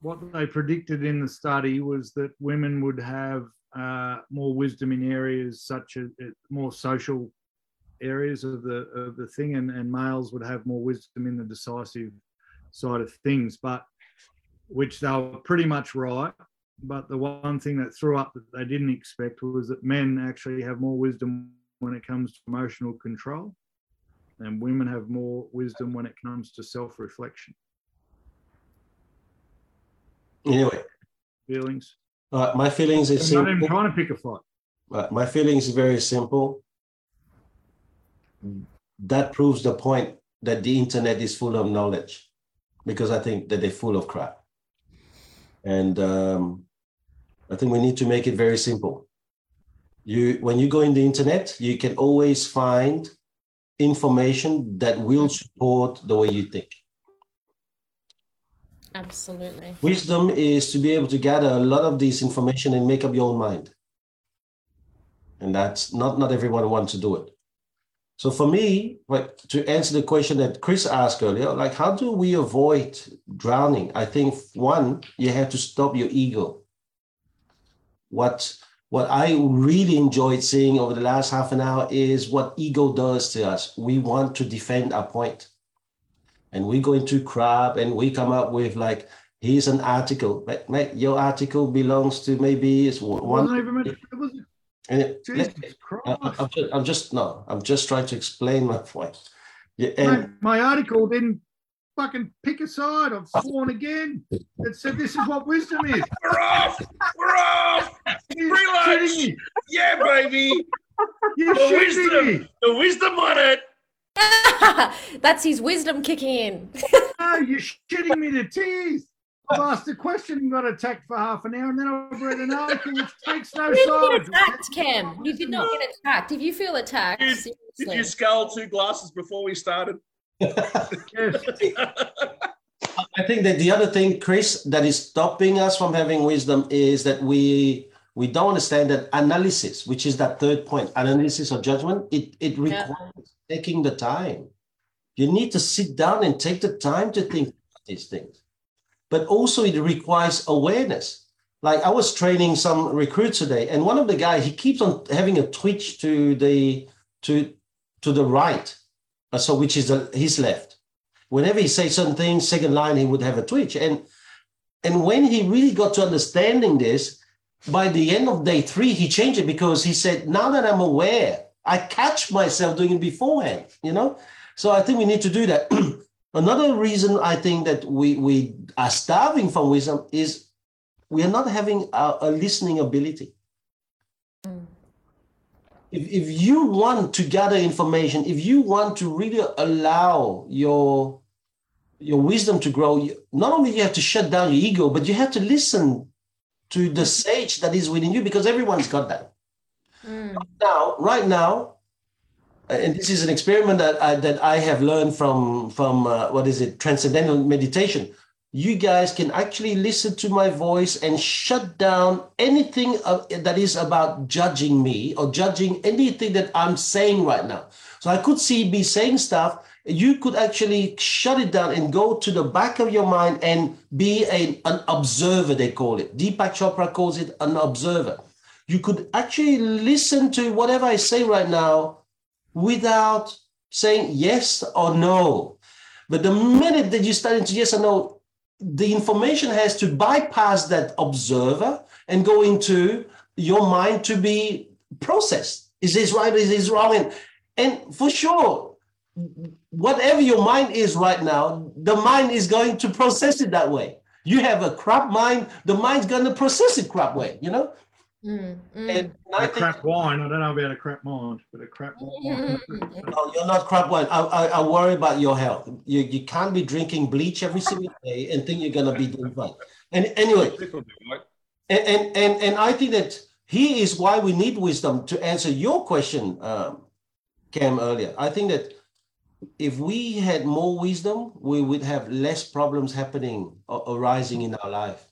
what they predicted in the study was that women would have uh, more wisdom in areas such as uh, more social areas of the of the thing, and, and males would have more wisdom in the decisive side of things. But which they were pretty much right. But the one thing that threw up that they didn't expect was that men actually have more wisdom when it comes to emotional control, and women have more wisdom when it comes to self reflection. Anyway, Feelings. uh, my feelings is I'm not even trying to pick a fight. Uh, my feelings is very simple. That proves the point that the internet is full of knowledge, because I think that they're full of crap. And um, I think we need to make it very simple. You, when you go in the internet, you can always find information that will support the way you think. Absolutely. Wisdom is to be able to gather a lot of this information and make up your own mind. And that's not not everyone wants to do it. So for me, like to answer the question that Chris asked earlier, like how do we avoid drowning? I think one, you have to stop your ego. What what I really enjoyed seeing over the last half an hour is what ego does to us. We want to defend our point and we go into crap and we come up with like here's an article your article belongs to maybe it's It one it was, and it- Jesus I- Christ. I'm, just, I'm just no i'm just trying to explain my point yeah, and Mate, my article didn't fucking pick a side. I've sworn again. It said this is what wisdom is. We're off. We're off. You're Free shitting me. Yeah, baby. You're The shitting wisdom. me. The wisdom on it. That's his wisdom kicking in. No, you're shitting me to tears. I've asked a question and got attacked for half an hour, and then I've read an article which takes no You didn't sides. get attacked, Ken. You did not get attacked. If you feel attacked, Did- seriously. Did you scull two glasses before we started? Yes. i think that the other thing chris that is stopping us from having wisdom is that we we don't understand that analysis which is that third point analysis or judgment it it Yeah. requires taking the time you need to sit down and take the time to think about these things but also it requires awareness. Like i was training some recruits today and one of the guys he keeps on having a twitch to the to to the right uh, so which is the, his left. Whenever he says certain things second line he would have a twitch. And and when he really got to understanding this by the end of day three he changed it because he said now that i'm aware i catch myself doing it beforehand you know? So i think we need to do that another reason i think that we we are starving from wisdom is we are not having a, a listening ability Mm. if, if you want to gather information if you want to really allow your your wisdom to grow you, not only you have to shut down your ego but you have to listen to the sage that is within you because everyone's got that Mm. now right now and this is an experiment that I, that I have learned from from uh, what is it transcendental meditation you guys can actually listen to my voice and shut down anything of, that is about judging me or judging anything that I'm saying right now. So I could see be saying stuff. You could actually shut it down and go to the back of your mind and be a, an observer, they call it. Deepak Chopra calls it an observer. You could actually listen to whatever I say right now without saying yes or no. But the minute that you start into yes or no, the information has to bypass that observer and go into your mind to be processed. Is this right? Is this wrong? And, and for sure, whatever your mind is right now, the mind is going to process it that way. You have a crap mind, the mind's going to process it crap way, you know? Mm, mm. And I A think crap wine. I don't know about a crap mind, but a crap wine. No, you're not crap wine. I, I, I worry about your health. You, you can't be drinking bleach every single day and think you're gonna be doing fine. And anyway, People do, right? and and and, and I think that he is why we need wisdom to answer your question, um, Cam earlier. I think that if we had more wisdom, we would have less problems happening or arising in our life,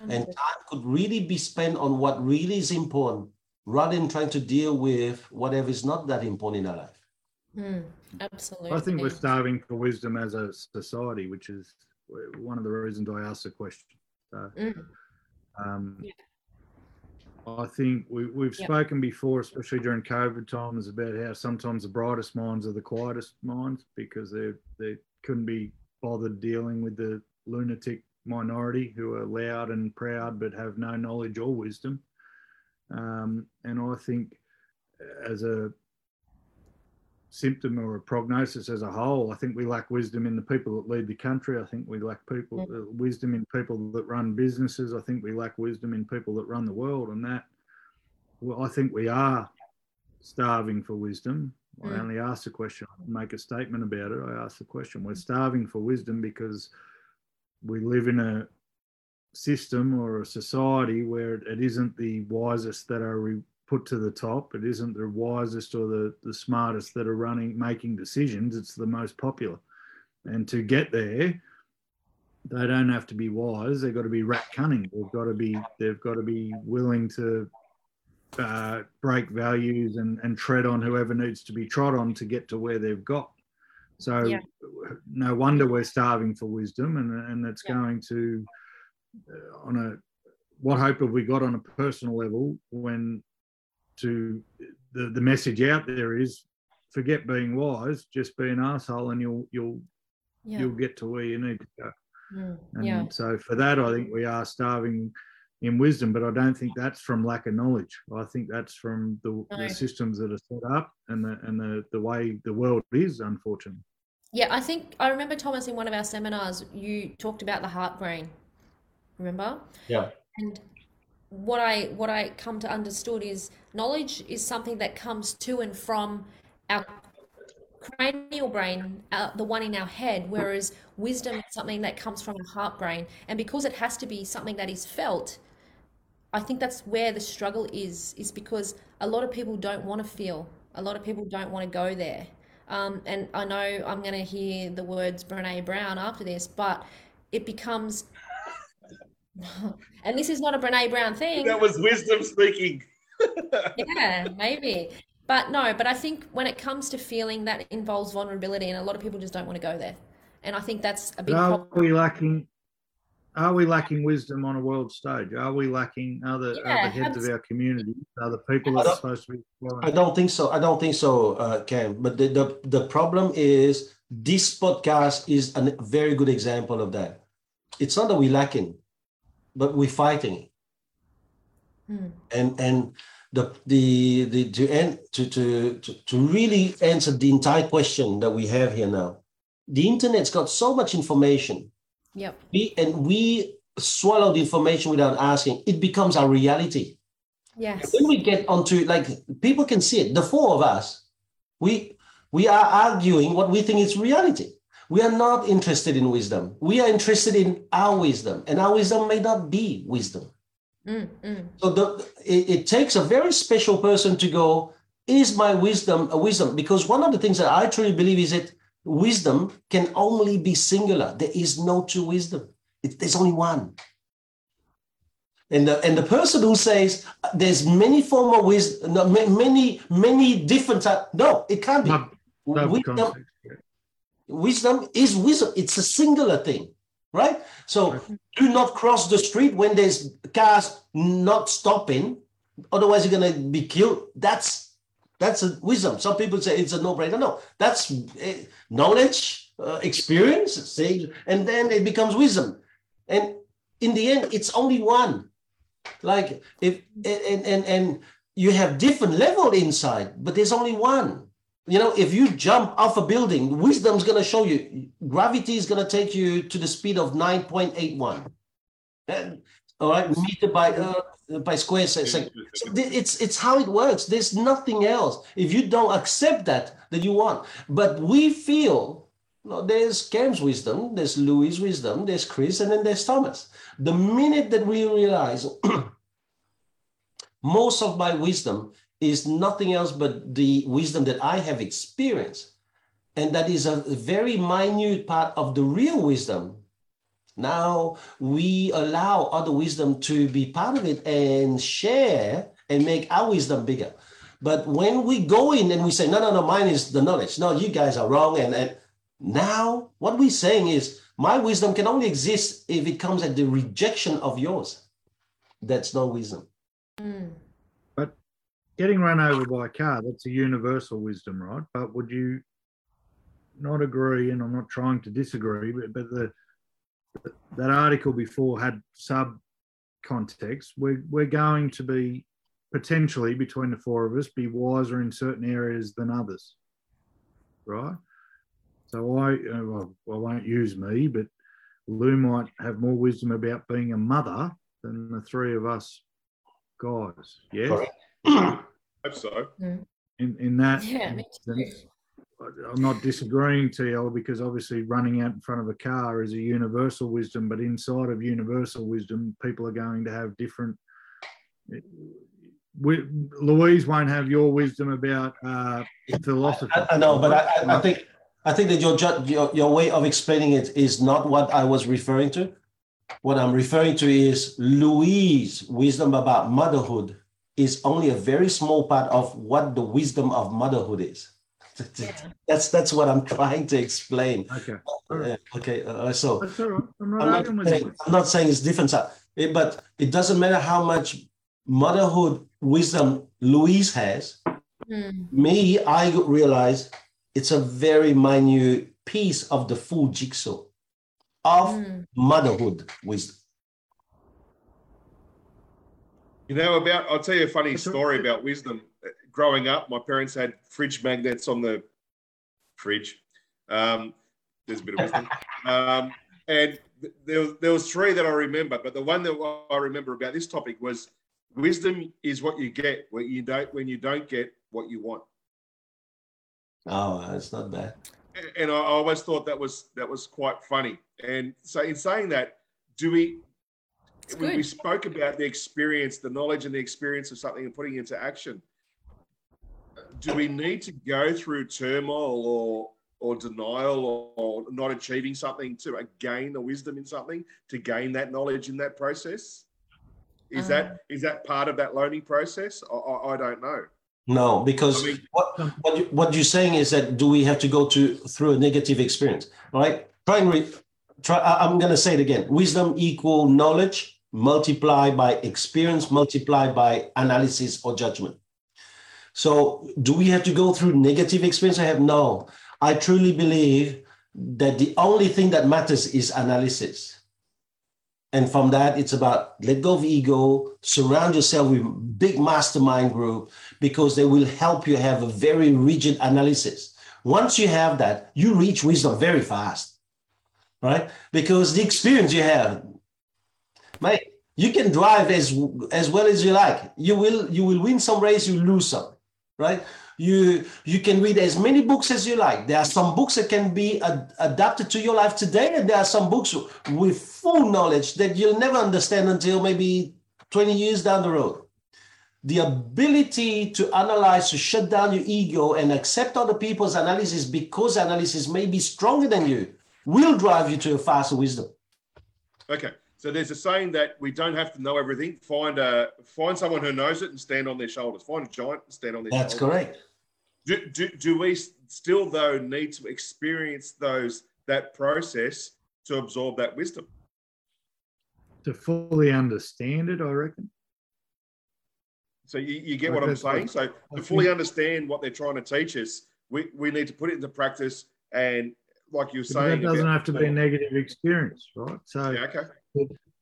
and time could really be spent on what really is important, rather than trying to deal with whatever is not that important in our life. Mm, absolutely. I think we're starving for wisdom as a society, which is one of the reasons I asked the question. So, Mm. um, Yeah. I think we, we've Yep. spoken before, especially during COVID times, about how sometimes the brightest minds are the quietest minds because they they couldn't be bothered dealing with the lunatic minority who are loud and proud but have no knowledge or wisdom. Um, and I think as a symptom or a prognosis as a whole. I think we lack wisdom in the people that lead the country. I think we lack people uh, wisdom in people that run businesses. I think we lack wisdom in people that run the world, and that well, I think we are starving for wisdom. I Mm. only asked a question. I make a statement about it. I asked the question. We're starving for wisdom because we live in a system or a society where it isn't the wisest that are re- put to the top. It isn't the wisest or the, the smartest that are running, making decisions. It's the most popular. And to get there, they don't have to be wise. They've got to be rat cunning. They've got to be, they've got to be willing to uh, break values and, and tread on whoever needs to be trod on to get to where they've got. So Yeah. no wonder we're starving for wisdom, and and it's Yeah. going to uh, on a what hope have we got on a personal level when to the the message out there is forget being wise, just be an asshole, and you'll you'll Yeah. you'll get to where you need to go. Mm, And so for that, I think we are starving in wisdom, but I don't think that's from lack of knowledge. I think that's from the, No. the systems that are set up and the and the, the way the world is, unfortunately. Yeah, I think I remember Thomas in one of our seminars, you talked about the heart brain. Remember? Yeah. And what I what I come to understood is knowledge is something that comes to and from our cranial brain, uh, the one in our head, whereas wisdom is something that comes from our heart brain. And because it has to be something that is felt, I think that's where the struggle is, is because a lot of people don't want to feel. A lot of people don't want to go there. Um, and I know I'm going to hear the words Brene Brown after this, but it becomes, and this is not a Brene Brown thing. That was wisdom speaking. Yeah, maybe. But no, but I think when it comes to feeling that involves vulnerability, and a lot of people just don't want to go there. And I think that's a big Are problem. we lacking? Are we lacking wisdom on a world stage? Are we lacking other, Yeah, other heads abs- of our community, other people that are don't- supposed to be? I don't think so. I don't think so, uh, Cam. But the, the, the problem is this podcast is a very good example of that. It's not that we're lacking, but we're fighting. Hmm. And and the the the to end to, to to to really answer the entire question that we have here now, the internet's got so much information. Yep. We and we swallow the information without asking. It becomes our reality. Yes. when we get onto like people can see it the four of us we we are arguing what we think is reality we are not interested in wisdom we are interested in our wisdom and our wisdom may not be wisdom Mm, mm. so the it, it takes a very special person to go is my wisdom a wisdom because one of the things that i truly believe is that wisdom can only be singular there is no true wisdom it, there's only one and the, and the person who says uh, there's many form of wisdom, many many different type, no, it can't be. No, no wisdom, context. wisdom is wisdom. It's a singular thing, right? So do not cross the street when there's cars not stopping, otherwise you're gonna be killed. That's that's a wisdom. Some people say it's a no-brainer. No, that's eh, knowledge, uh, experience, and then it becomes wisdom. And in the end, it's only one. Like if and and and you have different level inside, but there's only one. You know, if you jump off a building, wisdom's gonna show you gravity is gonna take you to the speed of 9.81. And, all right, meter by uh, by square. So it's, like, so it's it's how it works. There's nothing else. If you don't accept that, that you want. But we feel no, there's Cam's wisdom, there's Louis' wisdom, there's Chris, and then there's Thomas. The minute that we realize most of my wisdom is nothing else but the wisdom that I have experienced, and that is a very minute part of the real wisdom. Now we allow other wisdom to be part of it and share and make our wisdom bigger. But when we go in and we say, no, no, no, mine is the knowledge. No, you guys are wrong. And, and now, what we're saying is, my wisdom can only exist if it comes at the rejection of yours. That's no wisdom. Mm. But getting run over by a car, that's a universal wisdom, right? But would you not agree, and I'm not trying to disagree, but, but the that article before had sub context. We're, we're going to be potentially between the four of us be wiser in certain areas than others, right? So I, uh, well, I won't use me, but Lou might have more wisdom about being a mother than the three of us guys. Yeah. I hope so. In in that Yeah, me too. instance, I'm not disagreeing, TL, because obviously running out in front of a car is a universal wisdom, but inside of universal wisdom, people are going to have different. We, Louise won't have your wisdom about uh, philosophy. I, I know, but I, I, I think I think that your, your your way of explaining it is not what I was referring to. What I'm referring to is Louise' wisdom about motherhood is only a very small part of what the wisdom of motherhood is. That's that's what I'm trying to explain. Okay. Uh, okay, uh, so That's. I'm not I'm not, saying. I'm not saying it's different, but it doesn't matter how much motherhood wisdom Louise has. Mm. Me, I realize it's a very minute piece of the full jigsaw of Mm. motherhood wisdom. You know about? I'll tell you a funny story about wisdom. Growing up, my parents had fridge magnets on the fridge. Um, there's a bit of wisdom. Um, and there, was- there was three that I remember, but the one that I remember about this topic was wisdom is what you get when you don't when you don't get what you want. Oh, that's not bad. and I always thought that was that was quite funny. And so, in saying that, do we? It's We, we spoke about the experience, the knowledge, and the experience of something and putting it into action. Do we need to go through turmoil or or denial or, or not achieving something to gain the wisdom in something to gain that knowledge in that process? Is Um, that is that part of that learning process? I, I, I don't know. No, because I mean- what what you, what you're saying is that do we have to go to through a negative experience, right? Try and re, try. I- I'm going to say it again. Wisdom equal knowledge multiplied by experience multiplied by analysis or judgment. So, do we have to go through negative experience? I have no. I truly believe that the only thing that matters is analysis. And from that, it's about let go of ego, surround yourself with big mastermind group because they will help you have a very rigid analysis. Once you have that, you reach wisdom very fast, right? Because the experience you have, mate, you can drive as as well as you like. You will you will win some race, you lose some, right? You you can read as many books as you like. There are some books that can be ad- adapted to your life today, and there are some books with full knowledge that you'll never understand until maybe 20 years down the road the ability to analyze, to shut down your ego and accept other people's analysis because analysis may be stronger than you will drive you to a faster wisdom. Okay. So there's a saying that we don't have to know everything. Find a find someone who knows it and stand on their shoulders. Find a giant and stand on their That's shoulders. correct. Do, do, do we still though need to experience those that process to absorb that wisdom? To fully understand it, I reckon. So you, you get Like what I'm that's what- saying. So to fully understand what they're trying to teach us, we, we need to put it into practice and like you were But saying, that doesn't about- have to be a negative experience, right? So Yeah, okay.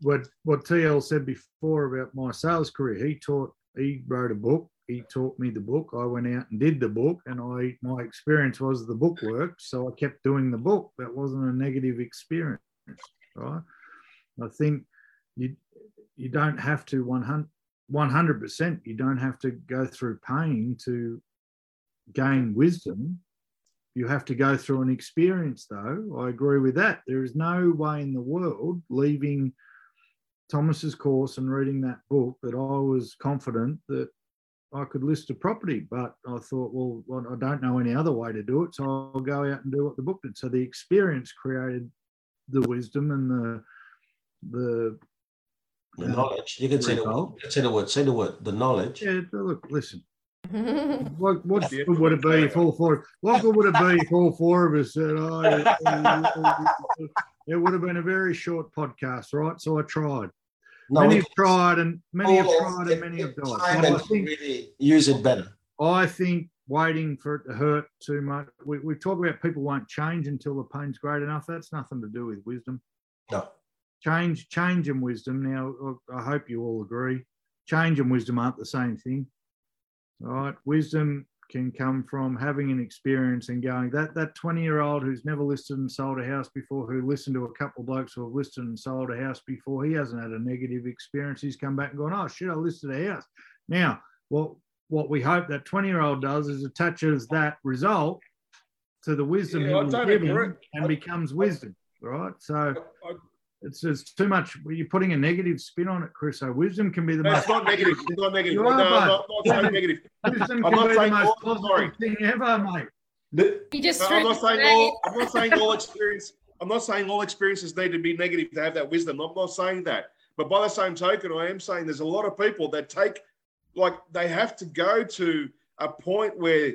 What what TL said before about my sales career, he taught he wrote a book, he taught me the book. I went out and did the book, and I my experience was the book worked, so I kept doing the book. That wasn't a negative experience, right? I think you you don't have to 100 100% you don't have to go through pain to gain wisdom. You have to go through an experience, though. I agree with that. There is no way in the world leaving Thomas's course and reading that book that I was confident that I could list a property. But I thought, well, I don't know any other way to do it, so I'll go out and do what the book did. So the experience created the wisdom and the the The knowledge. You can say the word. Result. you can Say the word. Say the word. The knowledge. yeah. Look, listen. What, what would it be if all four? What would it be if all four of us said, "Oh, it, it would have been a very short podcast, right?" So I tried. No, many have tried, and many have tried, and many have died. I think, really use it better. I think waiting for it to hurt too much. We, we talk about people won't change until the pain's great enough. That's nothing to do with wisdom. No. Change, change, and wisdom. Now, I hope you all agree. Change and wisdom aren't the same thing. All right. Wisdom can come from having an experience and going. That that 20 year old who's never listed and sold a house before who listened to a couple of blokes who have listed and sold a house before he hasn't had a negative experience. He's come back and gone oh shit i listed a house. Now what what we hope that 20 year old does is attaches that result to the wisdom Yeah, he was given and I- becomes wisdom right? So I- it's it's too much you're putting a negative spin on it chris so wisdom can be the That's most not negative. It's not negative. You No, are, I'm bud. not, not saying negative. wisdom I'm can not be the saying most all- positive sorry. thing ever mate The- You just No, I'm not saying grenade. all. I'm not saying all experience. I'm not saying all experiences need to be negative to have that wisdom. I'm not saying that. But by the same token, I am saying there's a lot of people that take, like, they have to go to a point where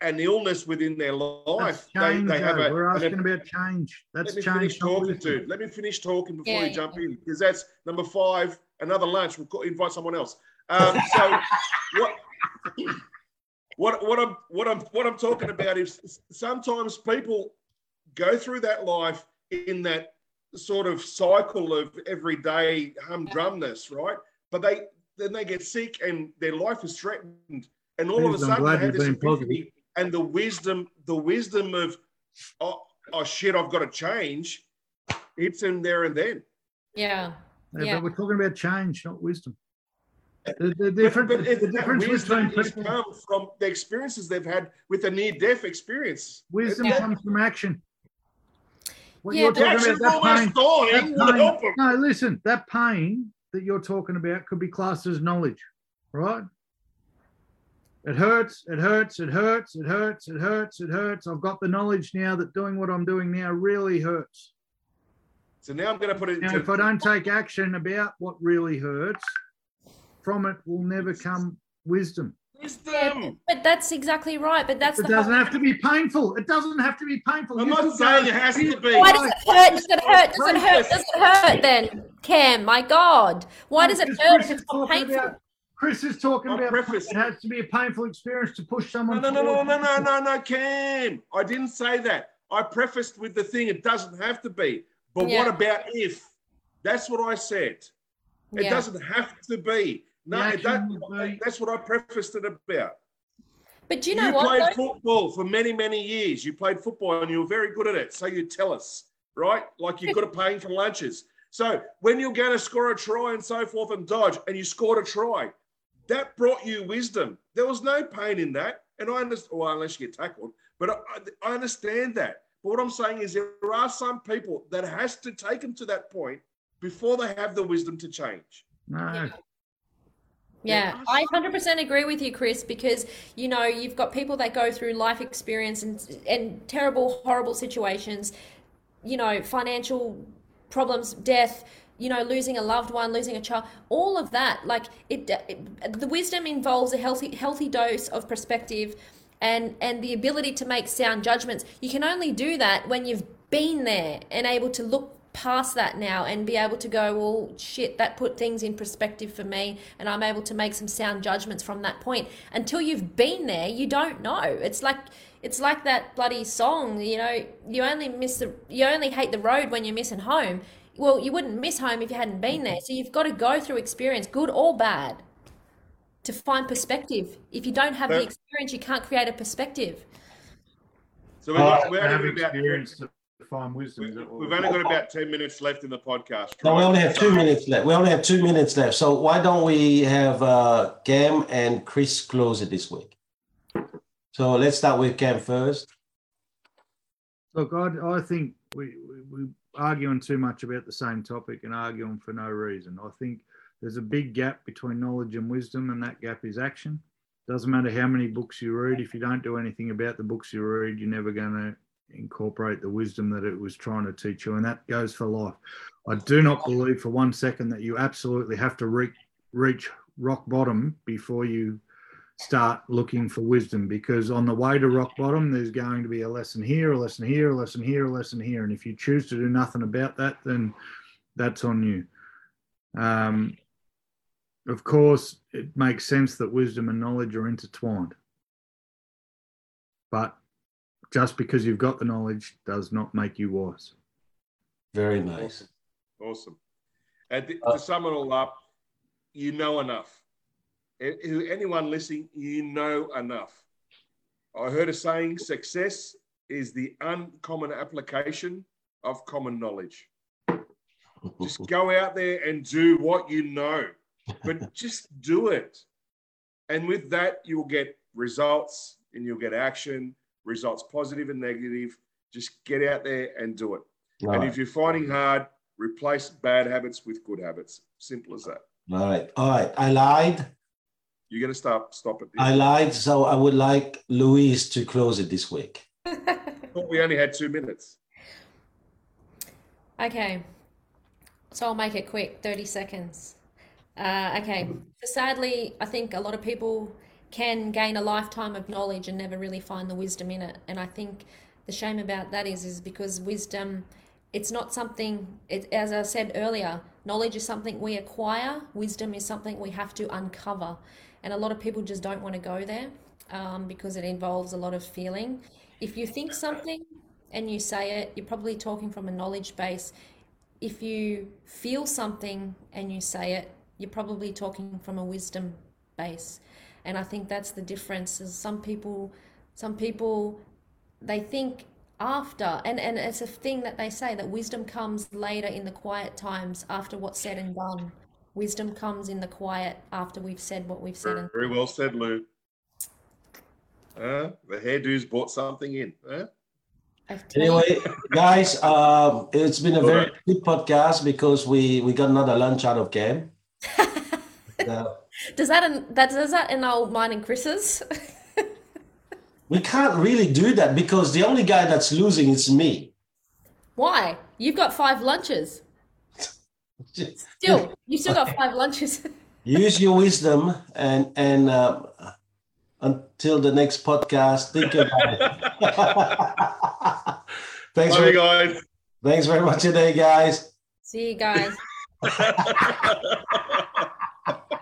an illness within their life, That's they, change, they have Joe. a. We're an- asking about change. That's let me change. finish talking, wisdom. dude. Let me finish talking before Yeah, you jump yeah. in, because that's number five. Another lunch. We'll co- invite someone else. Um, so what? What what I'm what I'm what I'm talking about is sometimes people go through that life in that sort of cycle of everyday humdrumness, right? But they then they get sick and their life is threatened, and all of a Yes, I'm sudden glad they have you've this epiphany and the wisdom, the wisdom of oh, oh shit, I've got to change. It's in there and then. Yeah. Yeah, Yeah. But we're talking about change, not wisdom. The, the But, difference, but it, the that difference wisdom between has people, come from the experiences they've had with a near-death experience. wisdom Yeah. comes from action. What Yeah, you're but- talking about, that pain, that pain, no, listen, that pain that you're talking about could be classed as knowledge, right? It hurts, it hurts, it hurts, it hurts, it hurts, it hurts. I've got the knowledge now that doing what I'm doing now really hurts. So now I'm going to put it Now, into if I don't take action about what really hurts, from it will never come wisdom. wisdom. But that's exactly right. But that's It the doesn't whole- have to be painful. It doesn't have to be painful. I'm You not saying go- it has to be. Why does it hurt? Does it hurt? Does it hurt? Does it hurt then, Cam? My God. Why does it hurt if it's not painful? about- Chris is talking I'll about preface- it has to be a painful experience to push someone. no, no, no, towards- no, no, no, no, Cam. I didn't say that. I prefaced with the thing. It doesn't have to be. But Yeah. what about if? That's what I said. It Yeah. doesn't have to be. No, The it does, action would be- that's what I prefaced it about. But do you know played what? You played though? football for many, many years. You played football and you were very good at it. So you tell us, right? Like you're good at paying for lunches. So when you're going to score a try and so forth and dodge, and you scored a try, that brought you wisdom. There was no pain in that. And I understand, well, unless you get tackled, but I, I understand that. But what I'm saying is there are some people that has to take them to that point before they have the wisdom to change. No. Yeah, I 100% agree with you, Chris, because you know, you've got people that go through life experience and, and terrible, horrible situations, you know, financial problems, death, you know, losing a loved one, losing a child, all of that. Like it, it the wisdom involves a healthy, healthy dose of perspective and, and the ability to make sound judgments. You can only do that when you've been there and able to look past that now and be able to go, well, shit, that put things in perspective for me, and I'm able to make some sound judgments from that point. Until you've been there, you don't know. It's like it's like that bloody song, you know. You only miss the, you only hate the road when you're missing home. Well, you wouldn't miss home if you hadn't been there. So you've got to go through experience, good or bad, to find perspective. If you don't have the experience, you can't create a perspective. So we're, Uh, we're have only about experience to find wisdom. We, Is that what we've only got about 10 minutes left in the podcast. No, we only have two minutes left. We only have two minutes left. So why don't we have uh, Cam and Chris close it this week? So let's start with Cam first. Look, I, I think we, we, we arguing too much about the same topic and arguing for no reason. I think there's a big gap between knowledge and wisdom, and that gap is action. Doesn't matter how many books you read, if you don't do anything about the books you read, you're never going to incorporate the wisdom that it was trying to teach you, and that goes for life. I do not believe for one second that you absolutely have to reach, reach rock bottom before you start looking for wisdom because on the way to rock bottom there's going to be a lesson here a lesson here a lesson here a lesson here and if you choose to do nothing about that then that's on you um, of course it makes sense that wisdom and knowledge are intertwined but just because you've got the knowledge does not make you wise Very nice. Awesome. And th- Uh, to sum it all up, you know enough. Anyone listening, you know enough. I heard a saying success is the uncommon application of common knowledge. Just go out there and do what you know, but just do it. And with that, you'll get results and you'll get action, results positive and negative. Just get out there and do it. And if you're finding hard, replace bad habits with good habits. Simple as that. All right. All right. I lied. You're going to stop stop at I this. lied. So I would like Louise to close it this week. we only had two minutes. Okay, so I'll make it quick, 30 seconds. Uh, okay, so sadly, I think a lot of people can gain a lifetime of knowledge and never really find the wisdom in it. And I think the shame about that is, is because wisdom, it's not something, it, as I said earlier, knowledge is something we acquire, wisdom is something we have to uncover. And a lot of people just don't want to go there um, because it involves a lot of feeling. If you think something and you say it, you're probably talking from a knowledge base. If you feel something and you say it, you're probably talking from a wisdom base. And I think that's the difference. Is some people, some people, they think after, and and it's a thing that they say that wisdom comes later in the quiet times after what's said and done. Wisdom comes in the quiet after we've said what we've said Very well said, Lou. Uh, the hairdo's brought something in. Huh? I tell you- Anyway, guys, um, it's been a All very right. good podcast because we we got another lunch out of Cam. Uh, Does that that does that annul mine and Chris's? we can't really do that because the only guy that's losing is me. Why? You've got five lunches. Still, you still got five lunches. Use your wisdom and and uh, until the next podcast, think about it. thanks, Love you guys. thanks very much today, guys. See you guys.